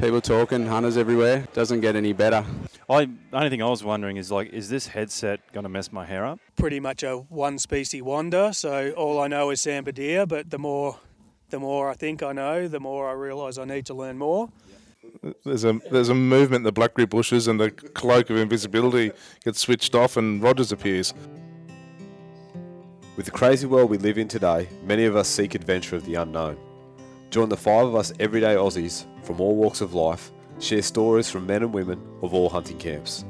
People talking, hunters everywhere. Doesn't get any better. I the only thing I was wondering is like, is this headset going to mess my hair up? Pretty much a one species wonder. so all I know is sambar deer. But the more, the more I think I know, the more I realise I need to learn more. There's a there's a movement in the blackberry bushes, and the cloak of invisibility gets switched off, and Rogers appears. With the crazy world we live in today, many of us seek adventure of the unknown. Join the five of us everyday Aussies from all walks of life, share stories from men and women of all hunting camps.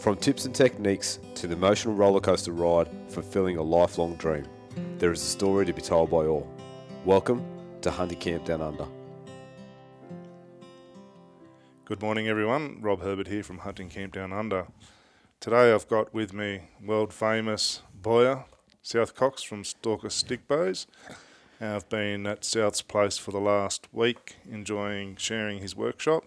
From tips and techniques to the emotional rollercoaster ride fulfilling a lifelong dream, there is a story to be told by all. Welcome to Hunting Camp Down Under. Good morning, everyone. Rob Herbert here from Hunting Camp Down Under. Today I've got with me world famous bowyer, South Cox from Stalker Stick Bows. I've been at South's place for the last week, enjoying sharing his workshop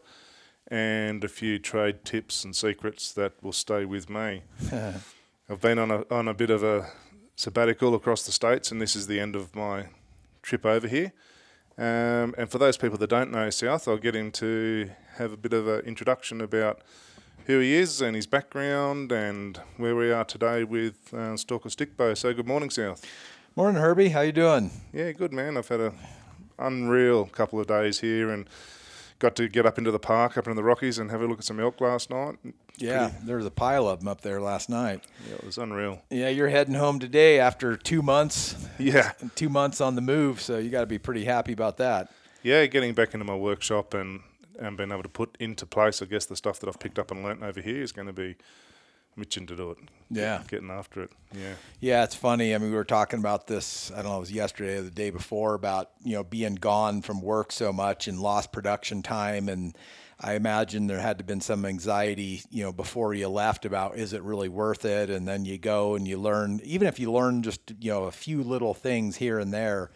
and a few trade tips and secrets that will stay with me. I've been on a on a bit of a sabbatical across the states, and this is the end of my trip over here. Um, and for those people that don't know South, I'll get him to have a bit of an introduction about who he is and his background and where we are today with uh, Stalker Stickbow. So good morning, South. Morning, Herbie. How you doing? Yeah, good man. I've had a unreal couple of days here and got to get up into the park up in the Rockies and have a look at some elk last night. Yeah, there was a pile of them up there last night. Yeah, it was unreal. Yeah, you're heading home today after two months. Yeah, two months on the move, so you got to be pretty happy about that. Yeah, getting back into my workshop and and being able to put into place, I guess, the stuff that I've picked up and learnt over here is going to be itching to do it. Yeah. Getting after it. Yeah. Yeah, it's funny. I mean, we were talking about this, I don't know, it was yesterday or the day before about, you know, being gone from work so much and lost production time. And I imagine there had to been some anxiety, you know, before you left about is it really worth it? And then you go and you learn, even if you learn just, you know, a few little things here and there,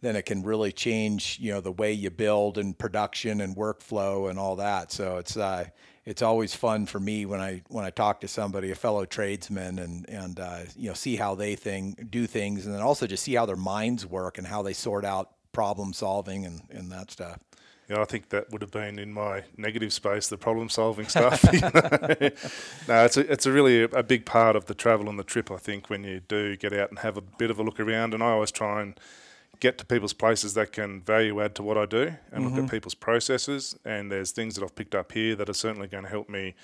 then it can really change, you know, the way you build and production and workflow and all that. So it's, uh, it's always fun for me when I when I talk to somebody, a fellow tradesman, and and uh, you know see how they thing do things, and then also just see how their minds work and how they sort out problem solving and, and that stuff. Yeah, I think that would have been in my negative space, the problem solving stuff. no, it's a, it's a really a big part of the travel and the trip. I think when you do get out and have a bit of a look around, and I always try and get to people's places that can value add to what I do and mm-hmm. look at mm-hmm. people's processes. And there's things that I've picked up here that are certainly going to help me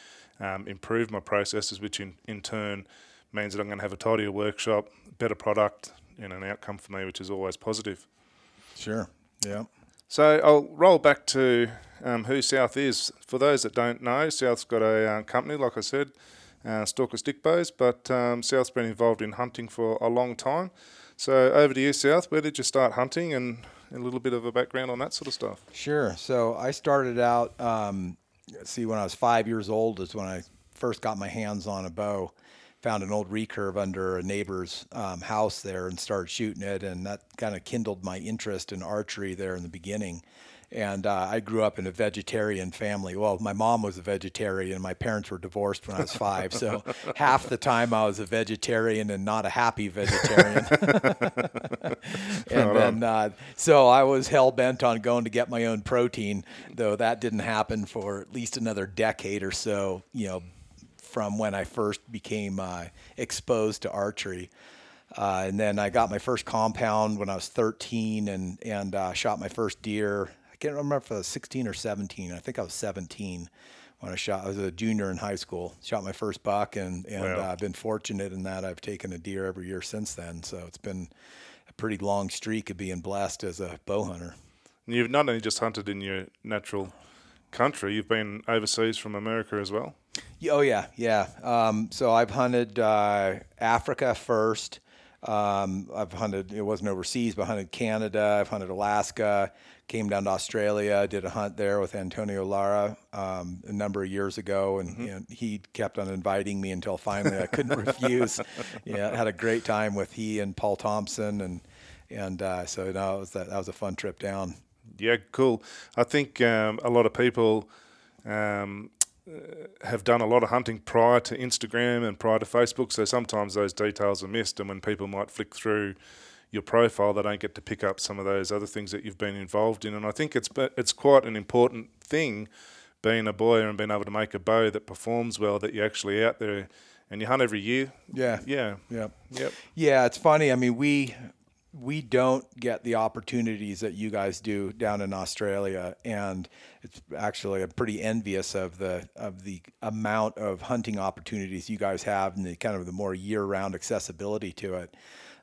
um, improve my processes, which in, in turn means that I'm going to have a tidier workshop, better product, and an outcome for me, which is always positive. Sure. Yeah. So I'll roll back to um, who South is. For those that don't know, South's got a uh, company, like I said, uh, Stalker Stick Bows, but um, South's been involved in hunting for a long time. So over to you, South. Where did you start hunting, and a little bit of a background on that sort of stuff? Sure. So I started out. Um, see, when I was five years old is when I first got my hands on a bow. Found an old recurve under a neighbor's um, house there and started shooting it, and that kind of kindled my interest in archery there in the beginning. And uh, I grew up in a vegetarian family. Well, my mom was a vegetarian. My parents were divorced when I was five. So half the time I was a vegetarian and not a happy vegetarian. and then, uh, so I was hell bent on going to get my own protein, though that didn't happen for at least another decade or so, you know, from when I first became uh, exposed to archery. Uh, and then I got my first compound when I was 13 and, and uh, shot my first deer can't remember if I was 16 or 17. I think I was 17 when I shot. I was a junior in high school. Shot my first buck, and and wow. uh, I've been fortunate in that I've taken a deer every year since then. So it's been a pretty long streak of being blessed as a bow hunter. You've not only just hunted in your natural country, you've been overseas from America as well. Oh yeah, yeah. Um, so I've hunted uh, Africa first. Um, I've hunted. It wasn't overseas, but hunted Canada. I've hunted Alaska came down to Australia, did a hunt there with Antonio Lara um, a number of years ago, and, mm-hmm. and, he kept on inviting me until finally I couldn't refuse. Yeah, had a great time with he and Paul Thompson, and and uh, so no, was that, that was a fun trip down. Yeah, cool. I think um, a lot of people. Um, Uh, have done a lot of hunting prior to Instagram and prior to Facebook, so sometimes those details are missed. And when people might flick through your profile, they don't get to pick up some of those other things that you've been involved in. And I think it's it's quite an important thing being a bowyer and being able to make a bow that performs well, that you're actually out there and you hunt every year. Yeah. Yeah. yeah, Yep. Yeah, it's funny. I mean, we we don't get the opportunities that you guys do down in Australia, and it's actually I'm pretty envious of the of the amount of hunting opportunities you guys have and the kind of the more year round accessibility to it.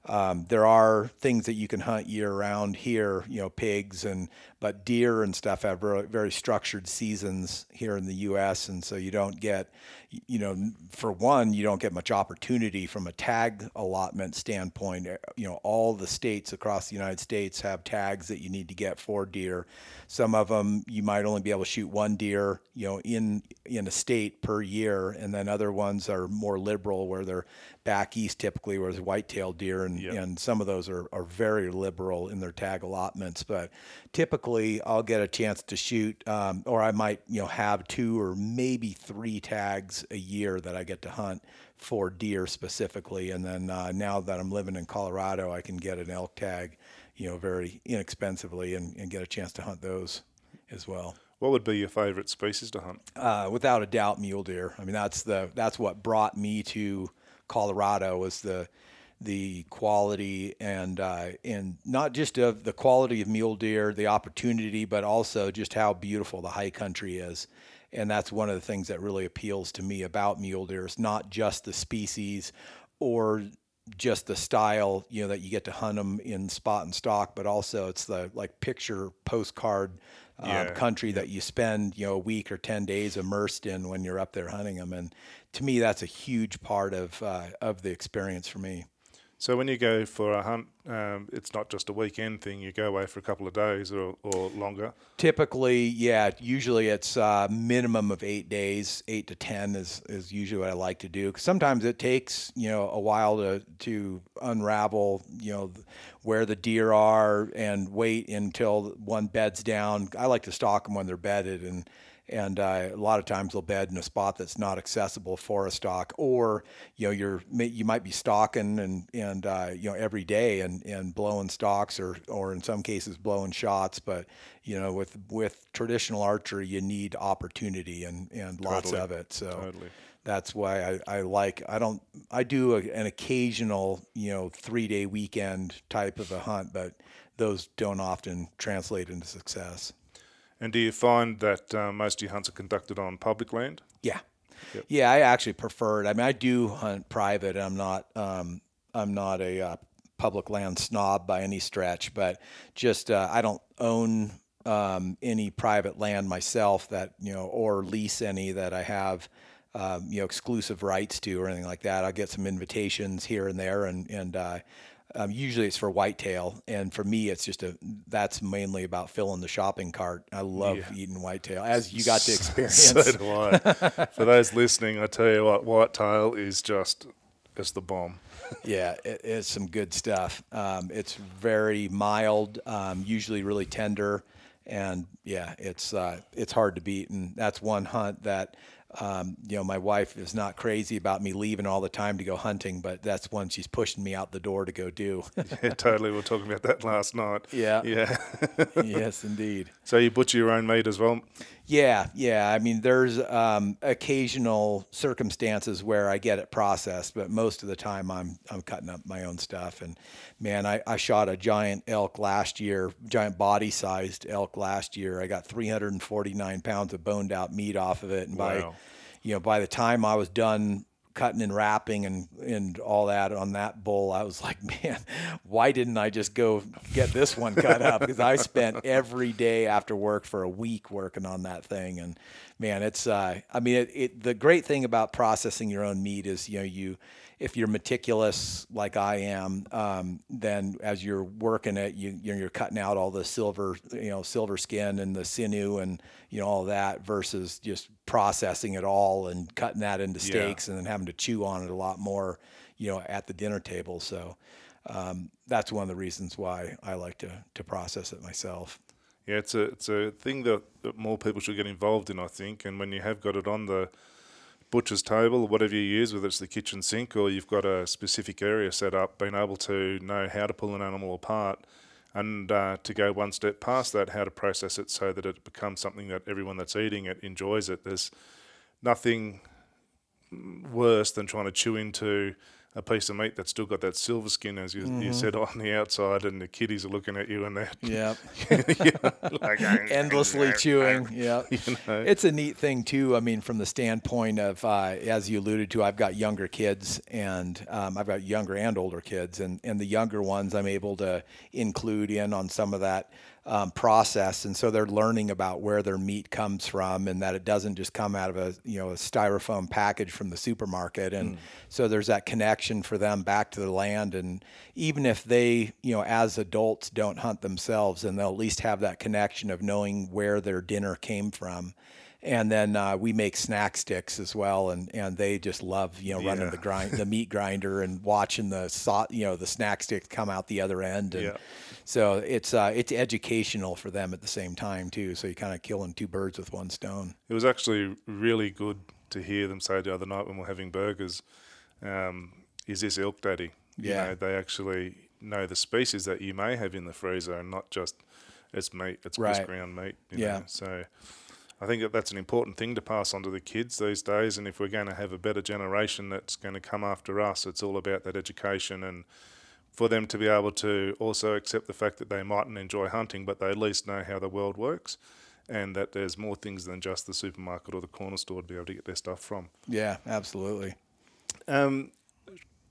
Um, there are things that you can hunt year round here, you know, pigs and but deer and stuff have very, very structured seasons here in the U.S. and so you don't get, you know, for one, you don't get much opportunity from a tag allotment standpoint. Uh, You know, all the states across the United States have tags that you need to get for deer. Some of them you might only be able to shoot one deer, you know, in in a state per year, and then other ones are more liberal where they're back east typically where there's white-tailed deer and, and some of those are, are very liberal in their tag allotments but typically i'll get a chance to shoot um, or i might you know have two or maybe three tags a year that i get to hunt for deer specifically and then uh, now that i'm living in colorado i can get an elk tag you know very inexpensively and, and get a chance to hunt those as well What would be your favourite species to hunt? uh, without a doubt mule deer. I mean, that's the that's what brought me to Colorado was the the quality and uh, and not just of the quality of mule deer, the opportunity, but also just how beautiful the high country is. And that's one of the things that really appeals to me about mule deer. It's not just the species or just the style, you know, that you get to hunt them in spot and stock, but also it's the like picture postcard um, Yeah, country that you spend, you know, a week or 10 days immersed in when you're up there hunting them. And to me, that's a huge part of, uh, of the experience for me. So when you go for a hunt, um, it's not just a weekend thing. You go away for a couple of days or, or longer. Typically, yeah, usually it's uh, minimum of eight days, eight to 10 is, is usually what I like to do. Cause sometimes it takes, you know, a while to, to unravel, you know, where the deer are and wait until one beds down. I like to stalk them when they're bedded and, and uh, a lot of times they'll bed in a spot that's not accessible for a stock, or you know you're you might be stalking and and uh, you know every day and, and blowing stocks or or in some cases blowing shots, but you know with with traditional archery you need opportunity and and lots Totally. of it. So Totally. that's why I, I like I don't I do a, an occasional you know three day weekend type of a hunt, but those don't often translate into success. And do you find that uh, most of your hunts are conducted on public land? Yeah. Yeah, I actually prefer it. I mean, I do hunt private. I'm not um, I'm not a uh, public land snob by any stretch, but just uh, I don't own um, any private land myself that you know or lease any that I have um, you know exclusive rights to or anything like that. I get some invitations here and there, and and uh, um, usually it's for whitetail, and for me, it's just a that's mainly about filling the shopping cart. I love eating whitetail, as you got to experience. So do I. for those listening, I tell you what, whitetail is just it's the bomb. yeah, it, it's some good stuff. Um, it's very mild, um, usually really tender, and yeah, it's uh, it's hard to beat. And that's one hunt that um, you know my wife is not crazy about me leaving all the time to go hunting, but that's one she's pushing me out the door to go do. Yeah, totally. We were talking about that last night. Yeah. Yeah. yes, indeed. so you butcher your own meat as well. Yeah, yeah. I mean, there's um, occasional circumstances where I get it processed, but most of the time I'm I'm cutting up my own stuff. And man, I, I shot a giant elk last year, giant body sized elk last year. I got 349 pounds of boned out meat off of it, and by you know by the time I was done cutting and wrapping and and all that on that bull i was like man why didn't i just go get this one cut up? Because i spent every day after work for a week working on that thing. And man it's uh i mean it, it the great thing about processing your own meat is you know you if you're meticulous like I am, um, then as you're working it, you you're, you're cutting out all the silver, you know, silver skin and the sinew and you know all that versus just processing it all and cutting that into Yeah. steaks and then having to chew on it a lot more, you know, at the dinner table. So um, that's one of the reasons why I like to to process it myself. Yeah, it's a it's a thing that, that more people should get involved in, I think. And when you have got it on the butcher's table, whatever you use, whether it's the kitchen sink or you've got a specific area set up, being able to know how to pull an animal apart and uh, to go one step past that, how to process it so that it becomes something that everyone that's eating it enjoys it. There's nothing worse than trying to chew into a piece of meat that's still got that silver skin, as you, Mm-hmm. you said, on the outside, and the kiddies are looking at you and they're Yeah. like, endlessly chewing. Yeah, You know. it's a neat thing too. I mean, from the standpoint of, uh, as you alluded to, I've got younger kids, and um, I've got younger and older kids, and and the younger ones I'm able to include in on some of that um, process, and so they're learning about where their meat comes from, and that it doesn't just come out of a you know a styrofoam package from the supermarket, and so there's that connection for them back to the land, and even if they you know as adults don't hunt themselves, and they'll at least have that connection of knowing where their dinner came from. And then uh, we make snack sticks as well, and, and they just love you know running Yeah. the grind the meat grinder and watching the so, you know the snack stick come out the other end. And Yeah. So it's uh, it's educational for them at the same time too. So you're kind of killing two birds with one stone. It was actually really good to hear them say the other night when we are having burgers, um, "Is this elk daddy?" You Yeah. know, they actually know the species that you may have in the freezer, and not just it's meat, it's Right. ground meat. You Yeah. Know? So, I think that that's an important thing to pass on to the kids these days. And if we're going to have a better generation that's going to come after us, it's all about that education and for them to be able to also accept the fact that they mightn't enjoy hunting, but they at least know how the world works and that there's more things than just the supermarket or the corner store to be able to get their stuff from. Yeah, absolutely. Um,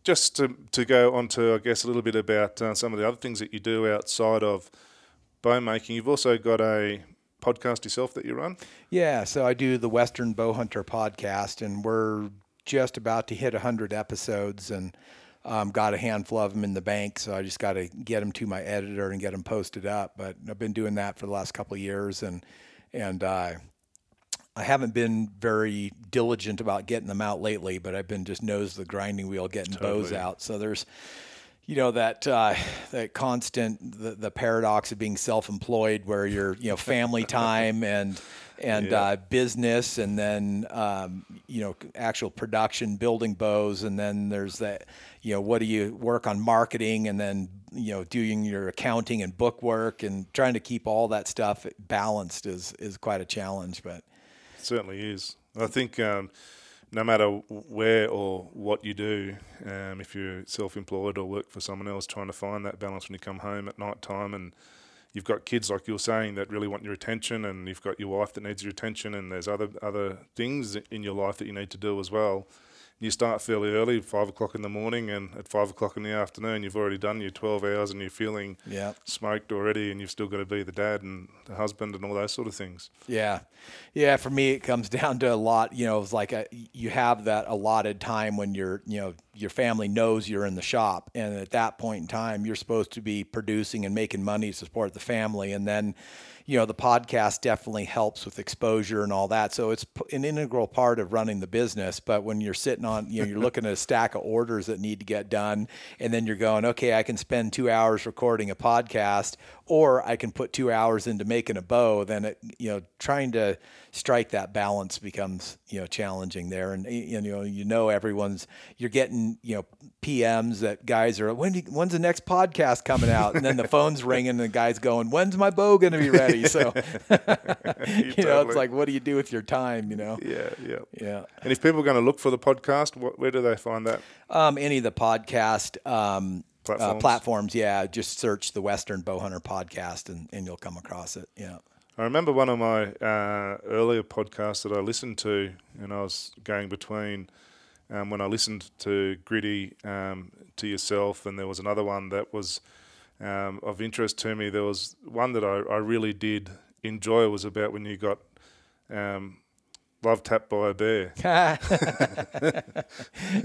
just to, to go on to, I guess, a little bit about uh, some of the other things that you do outside of bow making, you've also got a podcast yourself that you run. Yeah, so I do the Western Bow Hunter podcast, and we're just about to hit 100 episodes and um, got a handful of them in the bank. So I just got to get them to my editor and get them posted up. But I've been doing that for the last couple of years, and and uh, I haven't been very diligent about getting them out lately. But I've been just nose the grinding wheel getting bows Totally. out. So there's you know that uh, that constant the, the paradox of being self-employed where you're you know family time and and Yeah. uh, business and then um, you know actual production building bows and then there's that you know what do you work on marketing and then you know doing your accounting and book work and trying to keep all that stuff balanced is is quite a challenge but certainly is. I think um, no matter where or what you do, um, if you're self-employed or work for someone else, trying to find that balance when you come home at night time and you've got kids like you're saying that really want your attention and you've got your wife that needs your attention and there's other other things in your life that you need to do as well. You start fairly early, five o'clock in the morning, and at five o'clock in the afternoon, you've already done your twelve hours, and you're feeling yeah smoked already, and you've still got to be the dad and the husband and all those sort of things. Yeah, yeah. For me, it comes down to a lot. You know, it's like uh, a, you have that allotted time when you're, you know, your family knows you're in the shop, and at that point in time, you're supposed to be producing and making money to support the family, and then. You know, the podcast definitely helps with exposure and all that. So it's an integral part of running the business. But when you're sitting on, you know, you're looking at a stack of orders that need to get done, and then you're going, okay, I can spend two hours recording a podcast, or I can put two hours into making a bow, then it, you know, trying to strike that balance becomes, you know, challenging there. And, you know, you know, everyone's, you're getting, you know, PMs that guys are, when, do you- when's the next podcast coming out? And then the phone's ringing and the guy's going, when's my bow going to be ready? So, you know, Totally. it's like, what do you do with your time, you know? Yeah, yeah. Yeah. And if people are going to look for the podcast, what, where do they find that? Um, any of the podcast um, Uh, Platforms? platforms, yeah. Just search the Western Bowhunter podcast and, and you'll come across it. Yeah. I remember one of my uh, earlier podcasts that I listened to, and I was going between um, when I listened to Gritty, um, to yourself, and there was another one that was um, of interest to me. There was one that I, I really did enjoy. was about when you got um, love tapped by a bear.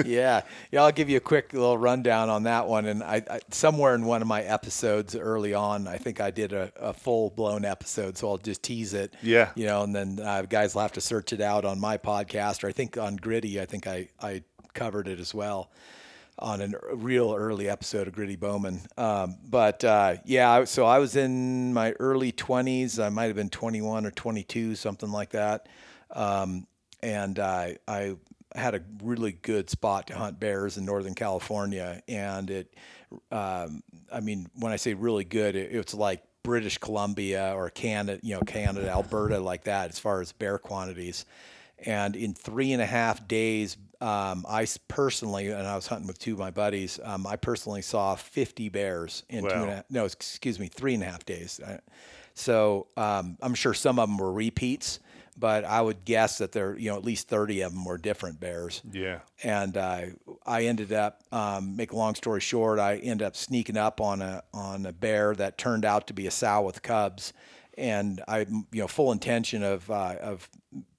yeah, yeah. I'll give you a quick little rundown on that one. And I, I somewhere in one of my episodes early on, I think I did a, a full blown episode, so I'll just tease it. Yeah. you know, and then uh, guys will have to search it out on my podcast, or I think on Gritty. I think I I covered it as well on a real early episode of Gritty Bowmen. Um, but uh, yeah, so I was in my early 20s. I might have been 21 or 22, something like that. Um, and uh, I had a really good spot to hunt bears in Northern California, and it, um, I mean, when I say really good, it, it's like British Columbia or Canada, you know, Canada, Alberta, like that, as far as bear quantities. And in three and a half days, um, I personally, and I was hunting with two of my buddies, um, I personally saw 50 bears in two and a Wow. half, no, excuse me, three and a half days. So um, I'm sure some of them were repeats, but I would guess that there, you know, at least 30 of them were different bears Yeah. and uh, I ended up, um, make a long story short, I ended up sneaking up on a on a bear that turned out to be a sow with cubs, and I, you know, full intention of uh, of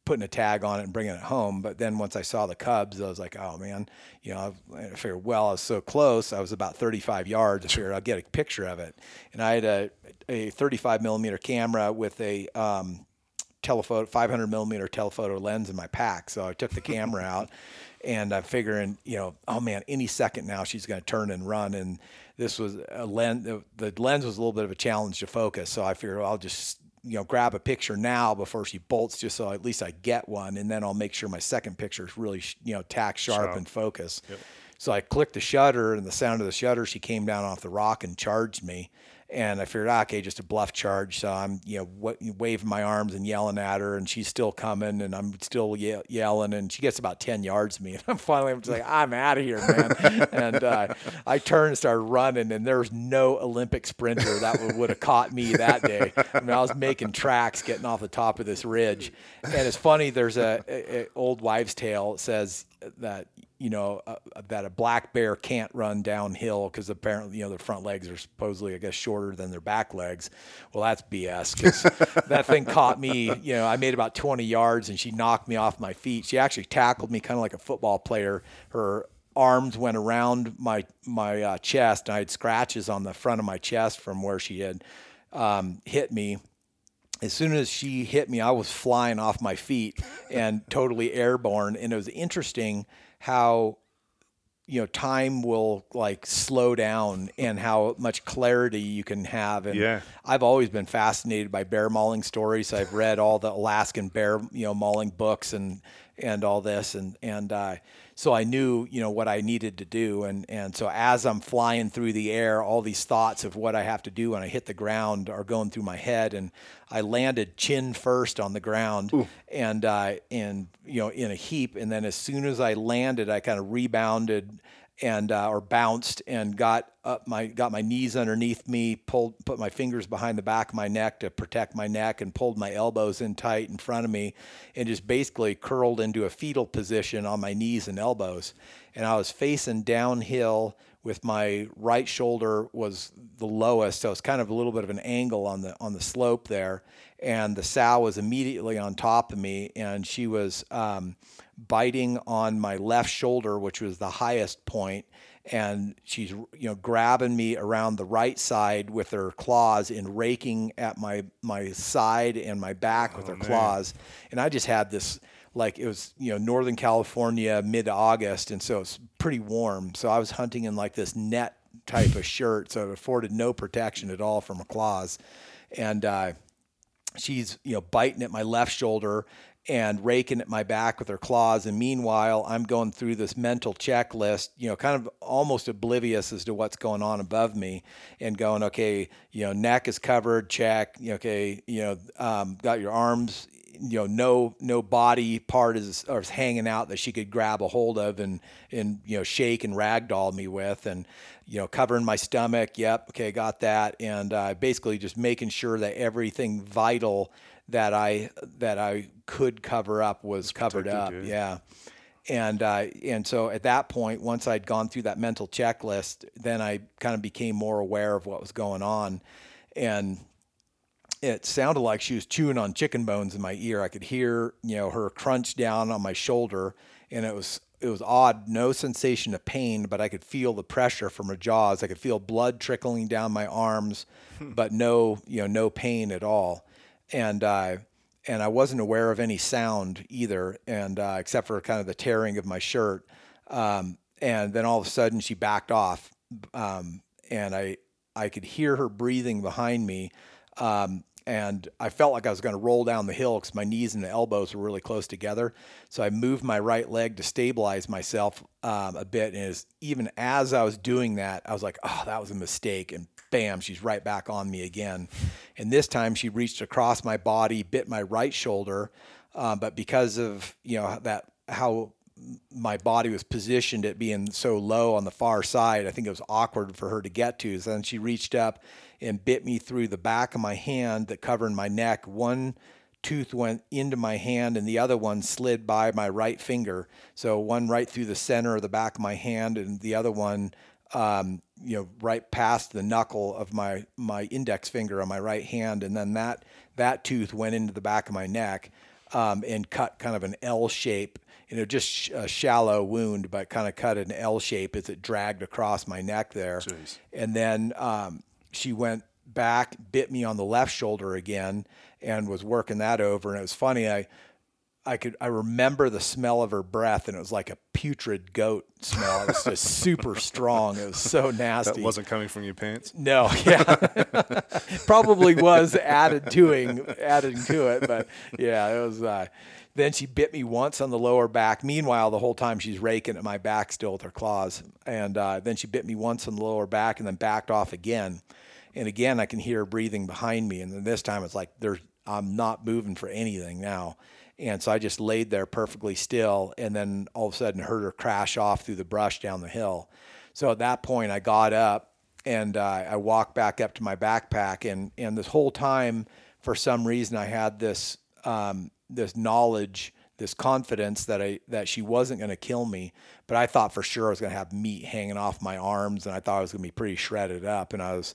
putting a tag on it and bringing it home. But then once I saw the cubs, I was like, oh man, you know, I figured, well, I was so close. I was about 35 yards. I figured I'll get a picture of it, and I had a a 35 millimeter camera with a um, telephoto 500 millimeter telephoto lens in my pack. So i took the camera out and i'm figuring you know oh man any second now she's going to turn and run. And this was a lens the, the lens was a little bit of a challenge to focus. So i figured i'll just you know grab a picture now before she bolts just so at least i get one. And then i'll make sure my second picture is really you know tack sharp, Sharp. and focus. So i clicked the shutter and the sound of the shutter she came down off the rock and charged me and I figured, ah, okay, just a bluff charge. So I'm, you know, wa- waving my arms and yelling at her, and she's still coming, and I'm still ye- yelling, and she gets about ten yards of me, and I'm finally I'm just like, I'm out of here, man. and uh, I turned and started running, and there was no Olympic sprinter that would, would have caught me that day. I mean, I was making tracks getting off the top of this ridge, and it's funny. There's a, a, a old wives' tale that says that you know uh, that a black bear can't run downhill because apparently you know their front legs are supposedly I guess shorter than their back legs. Well, that's BS because that thing caught me. You know, I made about 20 yards and she knocked me off my feet. She actually tackled me kind of like a football player. Her arms went around my my uh, chest. And I had scratches on the front of my chest from where she had um, hit me as soon as she hit me, I was flying off my feet and totally airborne. And it was interesting how you know time will like slow down and how much clarity you can have and Yeah. i've always been fascinated by bear mauling stories i've read all the alaskan bear you know mauling books and and all this and and uh, so i knew you know what i needed to do. And and so as i'm flying through the air all these thoughts of what i have to do when i hit the ground are going through my head. And i landed chin first on the ground and uh, and you know in a heap. And then as soon as i landed i kind of rebounded and uh, or bounced and got up my got my knees underneath me, pulled put my fingers behind the back of my neck to protect my neck, and pulled my elbows in tight in front of me, and just basically curled into a fetal position on my knees and elbows, and I was facing downhill with my right shoulder was the lowest, so it's kind of a little bit of an angle on the on the slope there, and the sow was immediately on top of me, and she was. Um, biting on my left shoulder, which was the highest point, and she's you know grabbing me around the right side with her claws and raking at my my side and my back with her claws, and I just had this like it was you know Northern California mid August, and so it's pretty warm. So I was hunting in like this net type of shirt, so it afforded no protection at all from her claws, and. Uh, she's you know biting at my left shoulder and raking at my back with her claws. And meanwhile i'm going through this mental checklist you know kind of almost oblivious as to what's going on above me and going okay you know neck is covered check okay you know um, got your arms you know no no body part is, or is hanging out that she could grab a hold of and and you know shake and ragdoll me with and you know covering my stomach. Yep okay got that. And uh, basically just making sure that everything vital that I that I could cover up was covered up yeah and uh, and so at that point once I'd gone through that mental checklist then I kind of became more aware of what was going on and it sounded like she was chewing on chicken bones in my ear. I could hear, you know, her crunch down on my shoulder, and it was it was odd, no sensation of pain, but I could feel the pressure from her jaws. I could feel blood trickling down my arms, but no, you know, no pain at all. And uh, and I wasn't aware of any sound either, and uh, except for kind of the tearing of my shirt. Um, and then all of a sudden, she backed off, um, and I I could hear her breathing behind me. Um, and I felt like I was going to roll down the hill because my knees and the elbows were really close together. So I moved my right leg to stabilize myself um, a bit, and even as I was doing that, I was like, "Oh, that was a mistake," and bam, she's right back on me again. And this time she reached across my body, bit my right shoulder, um, but because of you know that how my body was positioned at being so low on the far side, I think it was awkward for her to get to. So then she reached up and bit me through the back of my hand that covered my neck. One tooth went into my hand and the other one slid by my right finger. So one right through the center of the back of my hand and the other one um, you know, right past the knuckle of my my index finger on my right hand, and then that that tooth went into the back of my neck um, and cut kind of an L shape. You know, just a shallow wound, but kind of cut an L shape as it dragged across my neck there. Jeez. And then um, she went back, bit me on the left shoulder again, and was working that over. And it was funny. I I could I remember the smell of her breath, and it was like a putrid goat smell. It was just super strong. It was so nasty. That wasn't coming from your pants. No, yeah, probably was added to adding to it, but yeah, it was. Uh, then she bit me once on the lower back. Meanwhile, the whole time she's raking at my back still with her claws, and uh, then she bit me once on the lower back, and then backed off again. And again, I can hear her breathing behind me, and then this time it's like there's I'm not moving for anything now. And so I just laid there perfectly still, and then all of a sudden heard her crash off through the brush down the hill. So at that point, I got up and uh, I walked back up to my backpack, and and this whole time, for some reason, I had this um, this knowledge, this confidence that I that she wasn't going to kill me, but I thought for sure I was going to have meat hanging off my arms, and I thought I was going to be pretty shredded up, and I was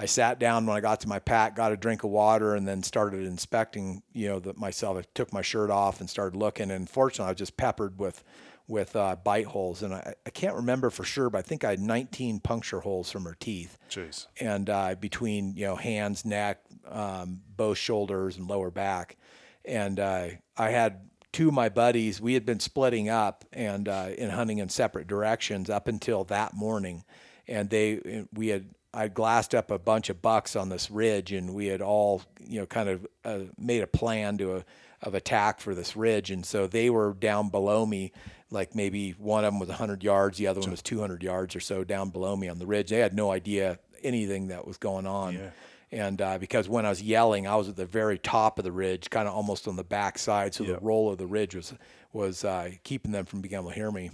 I sat down when I got to my pack, got a drink of water, and then started inspecting, you know, the, myself. I took my shirt off and started looking, and fortunately, I was just peppered with with uh, bite holes, and I, I can't remember for sure, but I think I had 19 puncture holes from her teeth. Jeez. And uh, between you know hands, neck, um, both shoulders, and lower back, and uh, I had two of my buddies. We had been splitting up and uh, in hunting in separate directions up until that morning, and they we had I glassed up a bunch of bucks on this ridge, and we had all, you know, kind of uh, made a plan to a, of attack for this ridge, and so they were down below me, like maybe one of them was 100 yards, the other one was 200 yards or so down below me on the ridge. They had no idea anything that was going on, Yeah. and uh, because when I was yelling, I was at the very top of the ridge, kind of almost on the back side, so the roll of the ridge was was uh, keeping them from being able to hear me.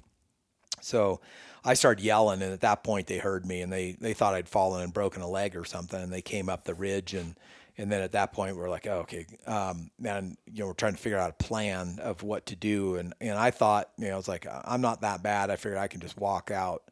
So I started yelling, and at that point they heard me, and they they thought I'd fallen and broken a leg or something, and they came up the ridge, and and then at that point we are like, oh, okay, um, man, you know, we're trying to figure out a plan of what to do, and and I thought, you know, I was like, I'm not that bad. I figured I can just walk out,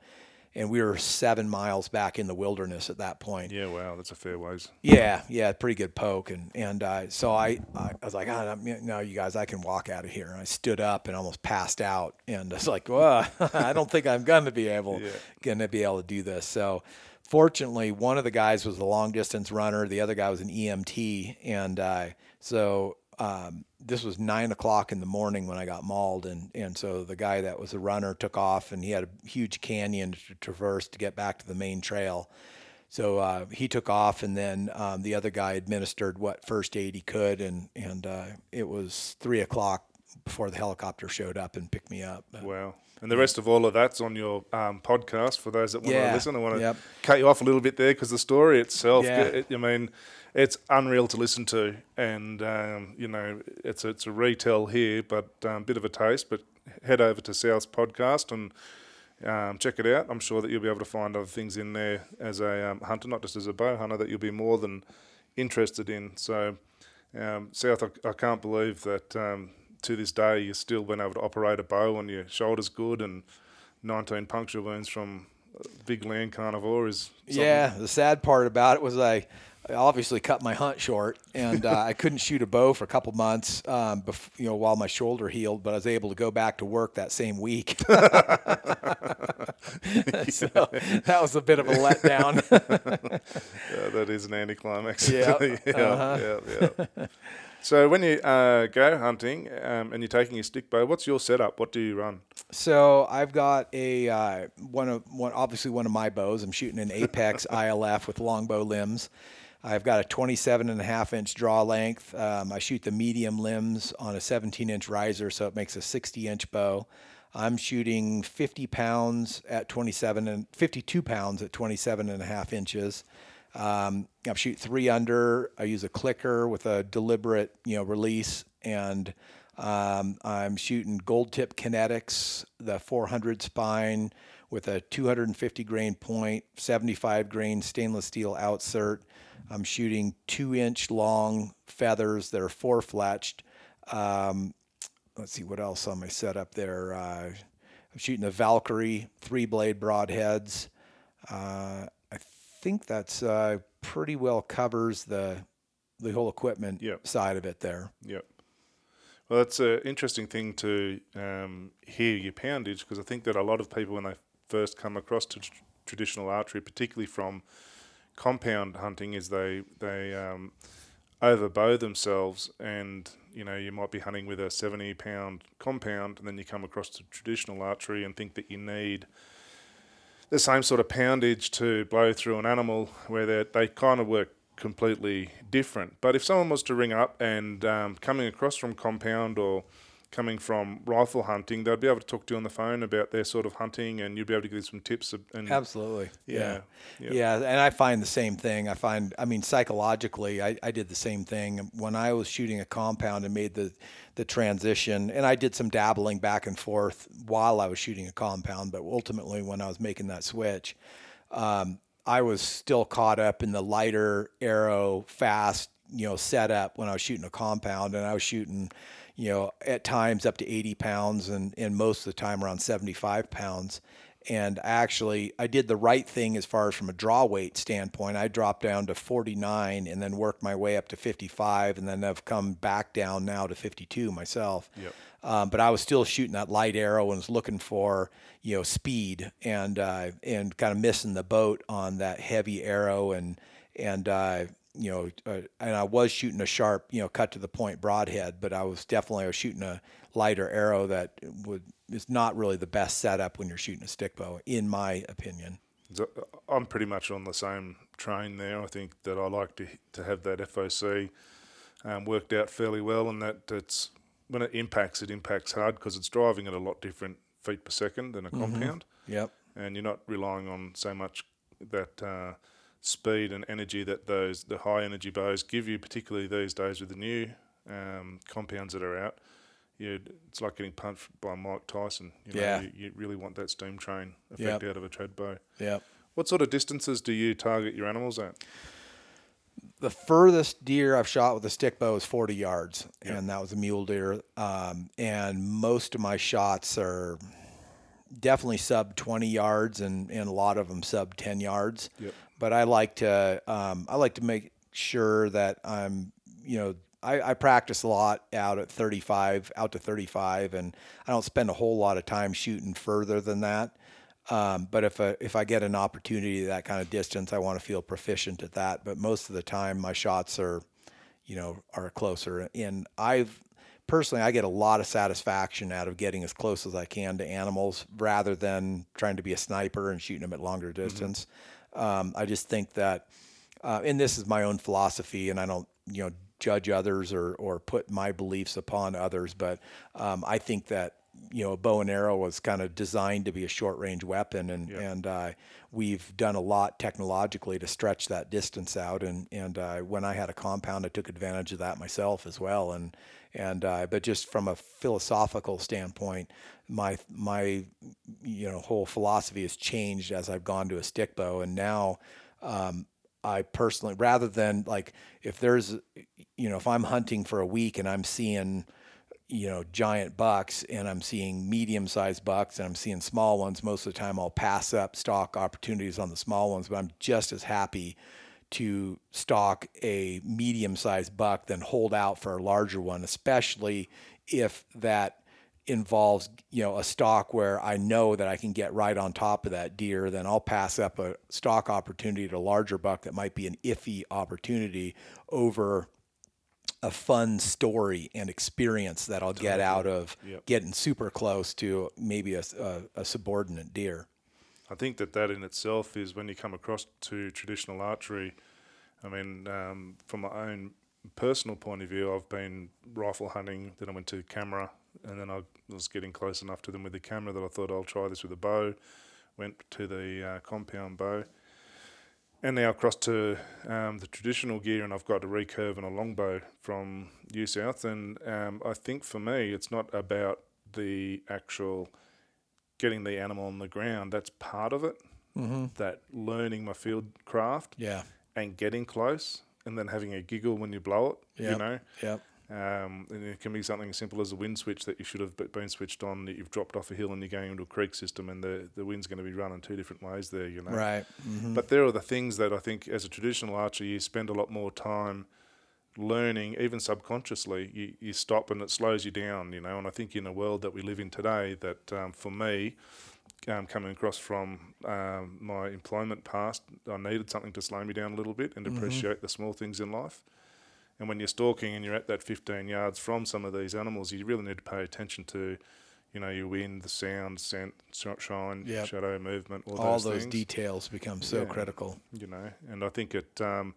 and we were seven miles back in the wilderness at that point. Yeah, wow, that's a fair ways. Yeah, yeah, pretty good poke, and and uh, so I, I was like, oh, no, you guys, I can walk out of here. And I stood up and almost passed out, and I was like, well, I don't think I'm gonna be able Yeah. gonna be able to do this. So, fortunately, one of the guys was a long distance runner, the other guy was an EMT, and uh, so um, this was nine o'clock in the morning when I got mauled, and and so the guy that was a runner took off, and he had a huge canyon to traverse to get back to the main trail. So uh, he took off, and then um, the other guy administered what first aid he could, and and uh, it was three o'clock before the helicopter showed up and picked me up. But- Wow. And the rest of all of that's on your um, podcast for those that want Yeah, to listen. I want to yep. cut you off a little bit there because the story itself, Yeah. it, I mean, it's unreal to listen to. And, um, you know, it's a, it's a retell here, but a um, bit of a taste. But head over to South's podcast and um, check it out. I'm sure that you'll be able to find other things in there as a um, hunter, not just as a bow hunter, that you'll be more than interested in. So, um, South, I, I can't believe that um, to this day you've still been able to operate a bow and your shoulder's good and 19 puncture wounds from a big land carnivore is something- Yeah, the sad part about it was I, I obviously cut my hunt short, and uh, I couldn't shoot a bow for a couple months, um, bef- you know, while my shoulder healed. But I was able to go back to work that same week. so that was a bit of a letdown. Yeah, that is an anticlimax. Yeah, yeah, uh-huh. yeah, yeah. So when you uh, go hunting um, and you're taking your stick bow, what's your setup? What do you run? So I've got a uh, one of one obviously one of my bows. I'm shooting an Apex ILF with longbow limbs. I've got a 27 and a half inch draw length. Um, I shoot the medium limbs on a 17 inch riser, so it makes a 60 inch bow. I'm shooting 50 pounds at 27 and 52 pounds at 27 and a half inches. Um, I shoot three under. I use a clicker with a deliberate, you know, release, and um, I'm shooting gold tip kinetics, the 400 spine with a 250 grain point, 75 grain stainless steel outsert. I'm shooting two inch long feathers that are four fletched. Um, let's see what else on my setup there. Uh, I'm shooting the Valkyrie three blade broadheads. Uh, I think that's uh, pretty well covers the the whole equipment Yep. side of it there. Yep. Well, that's an interesting thing to um, hear your poundage because I think that a lot of people, when they first come across to tr- traditional archery, particularly from compound hunting, is they they um, overbow themselves, and you know you might be hunting with a seventy pound compound, and then you come across to traditional archery and think that you need the same sort of poundage to blow through an animal where they they kind of work completely different. But if someone was to ring up and um, coming across from compound or coming from rifle hunting, they'd be able to talk to you on the phone about their sort of hunting, and you'd be able to give them some tips. And Absolutely. Yeah, Yeah. yeah. Yeah. And I find the same thing. I find, I mean, psychologically, I, I did the same thing when I was shooting a compound and made the, the transition. And I did some dabbling back and forth while I was shooting a compound. But ultimately, when I was making that switch, um, I was still caught up in the lighter arrow, fast, you know, setup when I was shooting a compound, and I was shooting, you know, at times up to 80 pounds, and and most of the time around 75 pounds. And actually, I did the right thing as far as from a draw weight standpoint. I dropped down to 49 and then worked my way up to 55, and then I've come back down now to 52 myself. Yep. Um, but I was still shooting that light arrow and was looking for you know speed and uh, and kind of missing the boat on that heavy arrow and and uh, you know uh, and I was shooting a sharp you know cut to the point broadhead, but I was definitely I was shooting a lighter arrow that would is not really the best setup when you're shooting a stick bow, in my opinion. So, uh, I'm pretty much on the same train there. I think that I like to to have that FOC um, worked out fairly well, and that it's when it impacts, it impacts hard because it's driving at a lot different feet per second than a compound, Yep. and you're not relying on so much that uh, speed and energy that those the high energy bows give you, particularly these days with the new um, compounds that are out. You, it's like getting punched by Mike Tyson. You know, Yeah. you, you really want that steam train effect Yep. out of a trad bow. Yep. What sort of distances do you target your animals at? the furthest deer I've shot with a stick bow is 40 yards, and that was a mule deer. Um, and most of my shots are definitely sub 20 yards, and, and a lot of them sub 10 yards. Yep. But I like to um, I like to make sure that I'm you know. I, I practice a lot out at 35, out to 35, and I don't spend a whole lot of time shooting further than that. Um, but if I, if I get an opportunity that kind of distance, I want to feel proficient at that. But most of the time, my shots are, you know, are closer. And I've personally, I get a lot of satisfaction out of getting as close as I can to animals rather than trying to be a sniper and shooting them at longer distance. Um, I just think that, uh, and this is my own philosophy, and I don't, you know, judge others or or put my beliefs upon others, but um, I think that you know, a bow and arrow was kind of designed to be a short range weapon, and and uh, we've done a lot technologically to stretch that distance out. And and uh, when I had a compound, I took advantage of that myself as well. And and uh, but just from a philosophical standpoint, my my you know whole philosophy has changed as I've gone to a stick bow, and now. Um, I personally, rather than like if there's, you know, if I'm hunting for a week and I'm seeing, you know, giant bucks and I'm seeing medium sized bucks and I'm seeing small ones, most of the time I'll pass up stock opportunities on the small ones, but I'm just as happy to stock a medium sized buck than hold out for a larger one, especially if that involves you know a stock where I know that I can get right on top of that deer, then I'll pass up a stock opportunity to a larger buck that might be an iffy opportunity over a fun story and experience that I'll get out of Yep. getting super close to maybe a, a, a subordinate deer. I think that that in itself is when you come across to traditional archery, I mean, um, from my own personal point of view, I've been rifle hunting, then I went to camera, and then I was getting close enough to them with the camera that I thought I'll try this with a bow. Went to the uh, compound bow, and now across to um, the traditional gear, and I've got a recurve and a longbow from U South. And um, I think for me, it's not about the actual getting the animal on the ground. That's part of it. Mm-hmm. That learning my field craft Yeah. and getting close, and then having a giggle when you blow it. You know. Yep. Um, and it can be something as simple as a wind switch that you should have been switched on that you've dropped off a hill and you're going into a creek system and the, the wind's going to be running two different ways there, you know. Right. Mm-hmm. But there are the things that I think as a traditional archer you spend a lot more time learning, even subconsciously. You, you stop and it slows you down, you know. And I think in a world that we live in today, that um, for me, um, coming across from um, my employment past, I needed something to slow me down a little bit and appreciate the small things in life. And when you're stalking and you're at that 15 yards from some of these animals, you really need to pay attention to, you know, your wind, the sound, scent, shine, Yep. shadow movement, all, All those, those details become so Yeah. critical. you know, and I think it um,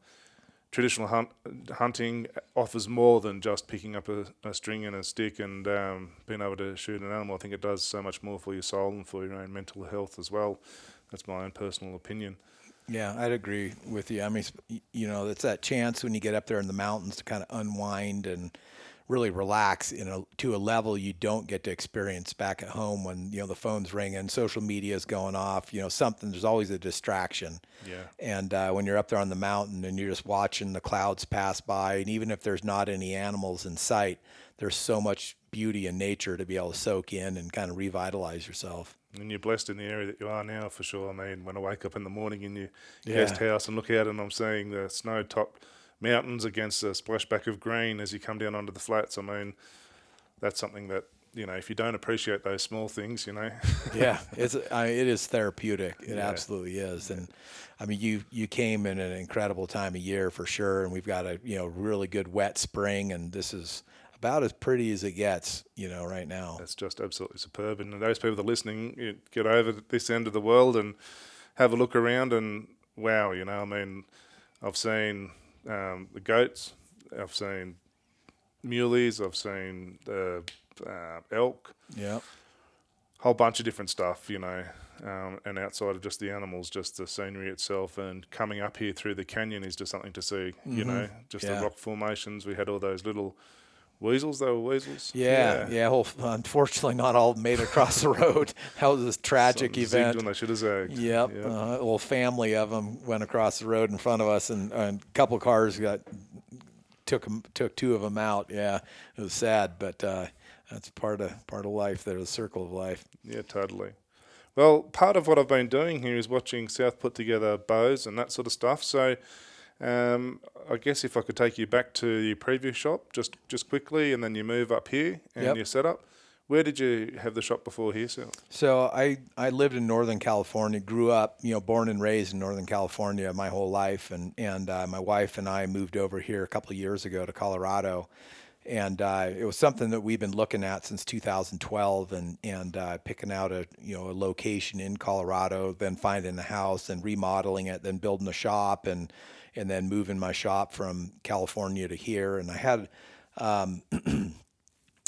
traditional hunt, hunting offers more than just picking up a, a string and a stick and um, being able to shoot an animal. I think it does so much more for your soul and for your own mental health as well. That's my own personal opinion. Yeah, I'd agree with you. I mean, you know, it's that chance when you get up there in the mountains to kind of unwind and really relax in a, to a level you don't get to experience back at home when you know the phone's ringing, social media is going off. You know, something. There's always a distraction. Yeah. And uh, when you're up there on the mountain and you're just watching the clouds pass by, and even if there's not any animals in sight, there's so much beauty in nature to be able to soak in and kind of revitalize yourself. And you're blessed in the area that you are now, for sure. I mean, when I wake up in the morning in your Yeah. guest house and look out and I'm seeing the snow-topped mountains against a splashback of green as you come down onto the flats, I mean, that's something that you know, if you don't appreciate those small things, you know, yeah, it's I, it is therapeutic. It Yeah. absolutely is, and I mean you you came in an incredible time of year for sure, and we've got a you know really good wet spring, and this is about as pretty as it gets, you know, right now. that's just absolutely superb. And those people that are listening, you get over this end of the world and have a look around, and wow, you know, I mean, I've seen um, the goats, I've seen muleys, I've seen the uh, elk, Yeah, whole bunch of different stuff, you know. Um, and outside of just the animals, just the scenery itself, and coming up here through the canyon is just something to see, you know. Just Yeah. the rock formations. We had all those little weasels. They were weasels. yeah, yeah. Well, unfortunately, not all made across the road. That was this tragic Some zigged event. when they should have zagged. Yep. Yep. Uh, a little family of them went across the road in front of us, and, and a couple cars got took 'em- took two of them out. Yeah, it was sad, but uh, that's part of part of life. There's a circle of life. Yeah, totally. Well, part of what I've been doing here is watching South put together bows and that sort of stuff. So, um, I guess if I could take you back to your previous shop just just quickly, and then you move up here and Yep. your setup. Where did you have the shop before here, South? So I, I lived in Northern California, grew up, you know, born and raised in Northern California my whole life, and and uh, my wife and I moved over here a couple of years ago to Colorado, and uh, it was something that we've been looking at since 2012, and and uh, picking out a you know a location in Colorado, then finding a house and remodeling it, then building a shop, and and then moving my shop from California to here, and I had. Um,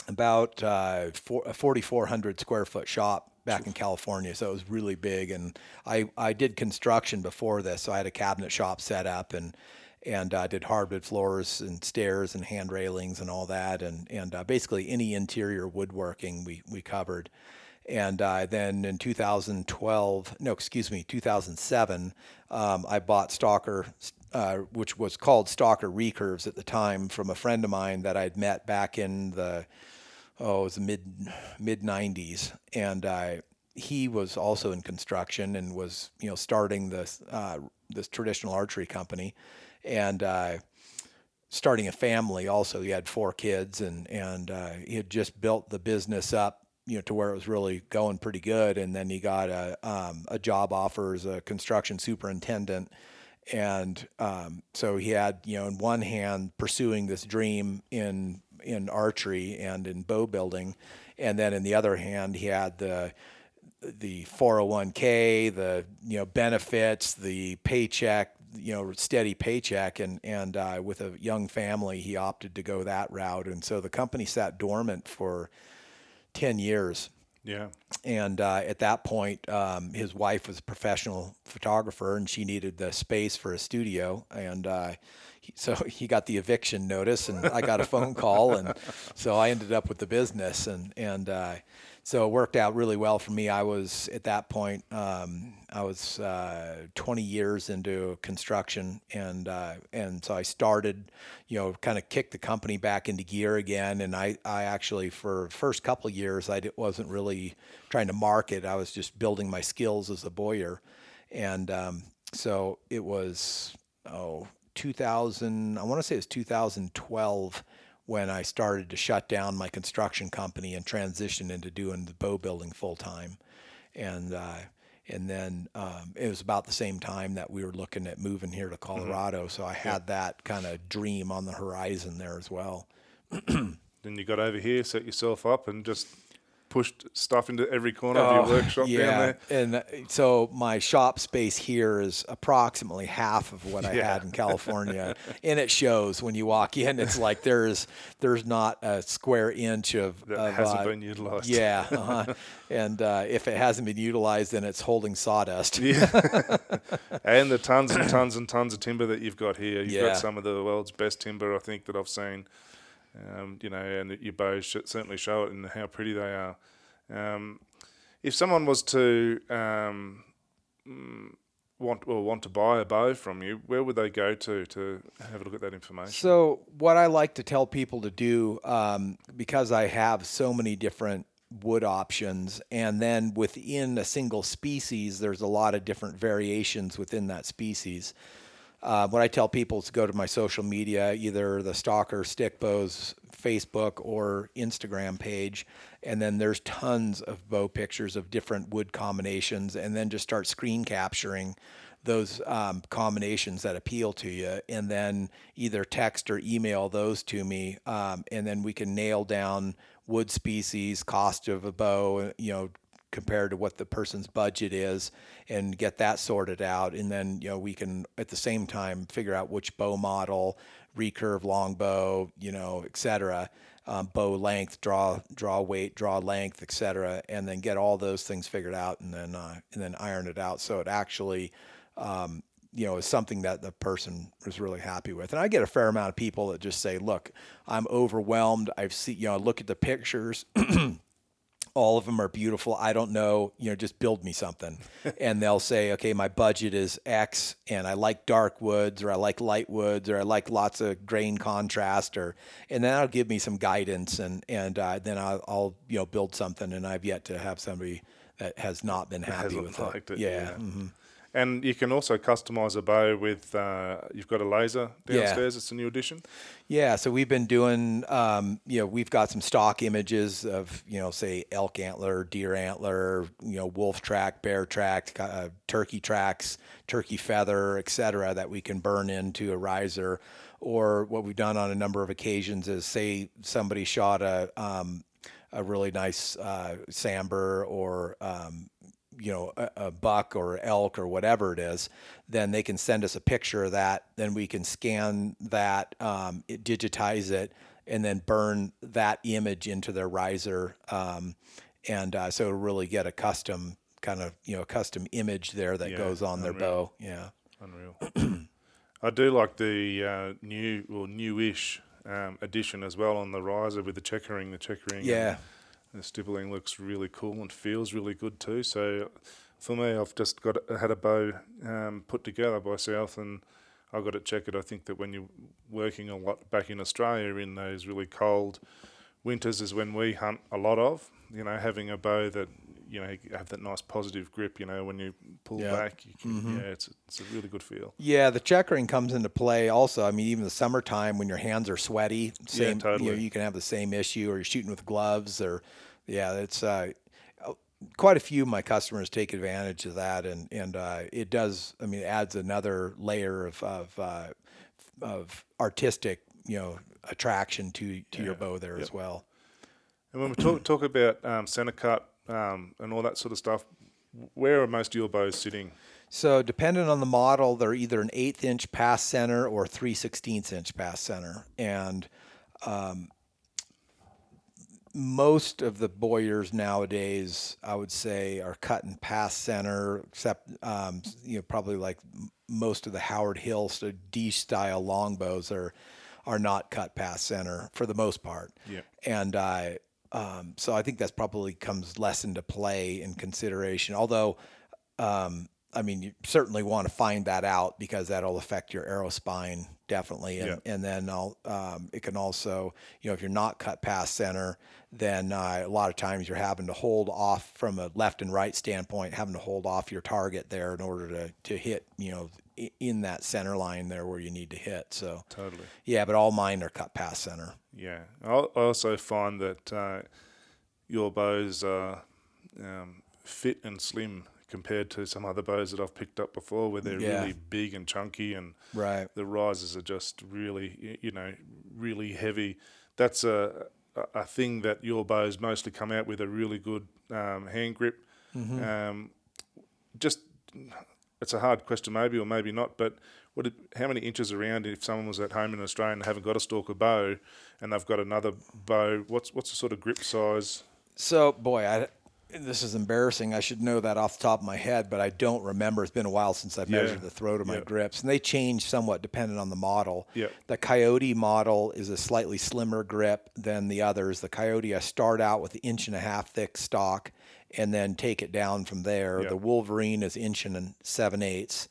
about uh, four, a 4,400 square foot shop back in California, so it was really big. And I, I did construction before this, so I had a cabinet shop set up and and uh, did hardwood floors and stairs and hand railings and all that, and and uh, basically any interior woodworking we we covered. And uh, then in 2012, no, excuse me, 2007, um, I bought Stalker, uh, which was called Stalker Recurves at the time, from a friend of mine that I'd met back in the oh, it was the mid mid '90s, and he was also in construction and was you know starting this uh, this traditional archery company, and uh, starting a family. Also, he had four kids, and and uh, he had just built the business up. You know, to where it was really going pretty good, and then he got a um, a job offer as a construction superintendent, and um, so he had you know in one hand pursuing this dream in in archery and in bow building, and then in the other hand he had the the 401k, the you know benefits, the paycheck, you know steady paycheck and and uh, with a young family he opted to go that route and so the company sat dormant for 10 years Yeah. and uh, at that point um, his wife was a professional photographer and she needed the space for a studio and uh, he, so he got the eviction notice and I got a phone call and so I ended up with the business and and uh, so it worked out really well for me. I was at that point um, I was uh, 20 years into construction and uh, and so I started you know kind of kicked the company back into gear again and I, I actually for the first couple years I wasn't really trying to market. I was just building my skills as a bowyer and um, so it was oh 2000 i want to say it was 2012 when i started to shut down my construction company and transition into doing the bow building full time and uh, and then um, it was about the same time that we were looking at moving here to colorado. So i had that kind of dream on the horizon there as well. Then you got over here, set yourself up, and just pushed stuff into every corner of your workshop down there. And uh, so my shop space here is approximately half of what I Yeah. had in California, and it shows when you walk in. It's like there's there's not a square inch of That of, hasn't uh, been utilised. Yeah, uh-huh. and uh, if it hasn't been utilized, then it's holding sawdust. yeah, and the tons and tons and tons of timber that you've got here. You've Yeah. got some of the world's best timber, I think, that I've seen. Um, you know, and your bows certainly show it and how pretty they are. Um, if someone was to um, mm, want or want to buy a bow from you, where would they go to to have a look at that information? So, what I like to tell people to do, um, because I have so many different wood options, and then within a single species, there's a lot of different variations within that species. Uh, what I tell people is to go to my social media, either the Stalker Stick Bows Facebook or Instagram page, and then there's tons of bow pictures of different wood combinations, and then just start screen capturing those um, combinations that appeal to you, and then either text or email those to me, um, and then we can nail down wood species, cost of a bow, you know, compared to what the person's budget is and get that sorted out and then you know we can at the same time figure out which bow model recurve longbow you know etc um, bow length draw draw weight draw length etc and then get all those things figured out and then uh, and then iron it out so it actually um, you know, is something that the person is really happy with. And I get a fair amount of people that just say, "Look, I'm overwhelmed. I've seen, you know, look at the pictures. all of them are beautiful. I don't know, you know, just build me something. and they'll say, okay, my budget is X and I like dark woods or I like light woods or I like lots of grain contrast or, and then that'll give me some guidance and, and uh, then I'll, I'll, you know, build something. And I've yet to have somebody that has not been happy with liked it, Yeah. yeah. mhm. And you can also customize a bow with. Uh, you've got a laser Yeah. downstairs. It's a new addition. Yeah, so we've been doing, um, you know, we've got some stock images of, you know, say elk antler, deer antler, you know, wolf track, bear track, uh, turkey tracks, turkey feather, et cetera, that we can burn into a riser. Or what we've done on a number of occasions is say somebody shot a, um, a really nice uh, sambar or um, you know a, a buck or elk or whatever it is, then they can send us a picture of that. Then we can scan that, um, it, digitize it, and then burn that image into their riser. Um, and uh, so really get a custom kind of you know custom image there that Yeah, goes on their bow. Yeah. Unreal. I do like the uh, new or newish um, addition as well on the riser with the checkering. The checkering. and Yeah. The stippling looks really cool and feels really good too. So for me, I've just got had a bow um, put together by South, and I've got it checked. I think that when you're working a lot back in Australia in those really cold winters is when we hunt a lot of. You know, having a bow that you know have that nice positive grip. You know, when you pull Yeah. back, you can, yeah, it's it's a really good feel. Yeah, the checkering comes into play also. I mean, even the summertime when your hands are sweaty, same, You, totally. know, you can have the same issue, or you're shooting with gloves, or yeah, it's uh, quite a few of my customers take advantage of that, and and uh, it does. I mean, it adds another layer of of, uh, of artistic, you know, attraction to to your bow there as well. And when we talk talk about um, center cut um, and all that sort of stuff, where are most of your bows sitting? So depending on the model, they're either an eighth inch pass center or three sixteenths inch pass center, and um, most of the bowyers nowadays, I would say, are cut in pass center, except um, you know probably like most of the Howard Hill so D style longbows are are not cut pass center for the most part. Yeah. And uh, um, so I think that's probably comes less into play in consideration. Although, um, I mean, you certainly want to find that out because that'll affect your arrow spine definitely. And, Yeah. and then I'll, um, it can also, you know, if you're not cut past center, then uh, a lot of times you're having to hold off from a left and right standpoint, having to hold off your target there in order to, to hit, you know, in that center line there where you need to hit. So, Totally. yeah, but all mine are cut past center. Yeah. I I also find that uh, your bows are um, fit and slim compared to some other bows that I've picked up before, where they're Yeah. really big and chunky, and Right. the risers are just really, you know, really heavy. That's a a- a thing that your bows mostly come out with a really good um, hand grip. Um, just it's a hard question, maybe or maybe not, but what? How many inches around if someone was at home in Australia and they haven't got a stalker bow, and they've got another bow? What's what's the sort of grip size? So, boy, I, this is embarrassing. I should know that off the top of my head, but I don't remember. It's been a while since I've Yeah. measured the throat of my Yeah. grips, and they change somewhat depending on the model. Yeah. The Coyote model is a slightly slimmer grip than the others. The Coyote, I start out with the inch and a half thick stock, and then take it down from there. Yeah. The Wolverine is inch and seven eighths.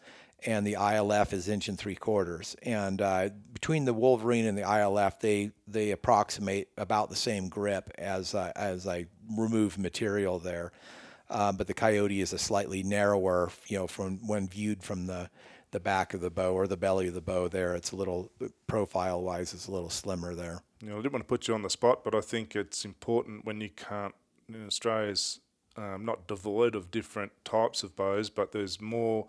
And the ILF is inch and three quarters, and uh, between the Wolverine and the ILF, they they approximate about the same grip as I, as I remove material there. Uh, but the Coyote is a slightly narrower, you know, from when viewed from the the back of the bow or the belly of the bow. There, it's a little profile wise, it's a little slimmer there. You know, I didn't want to put you on the spot, but I think it's important when you can't. You know, Australia's um, not devoid of different types of bows, but there's more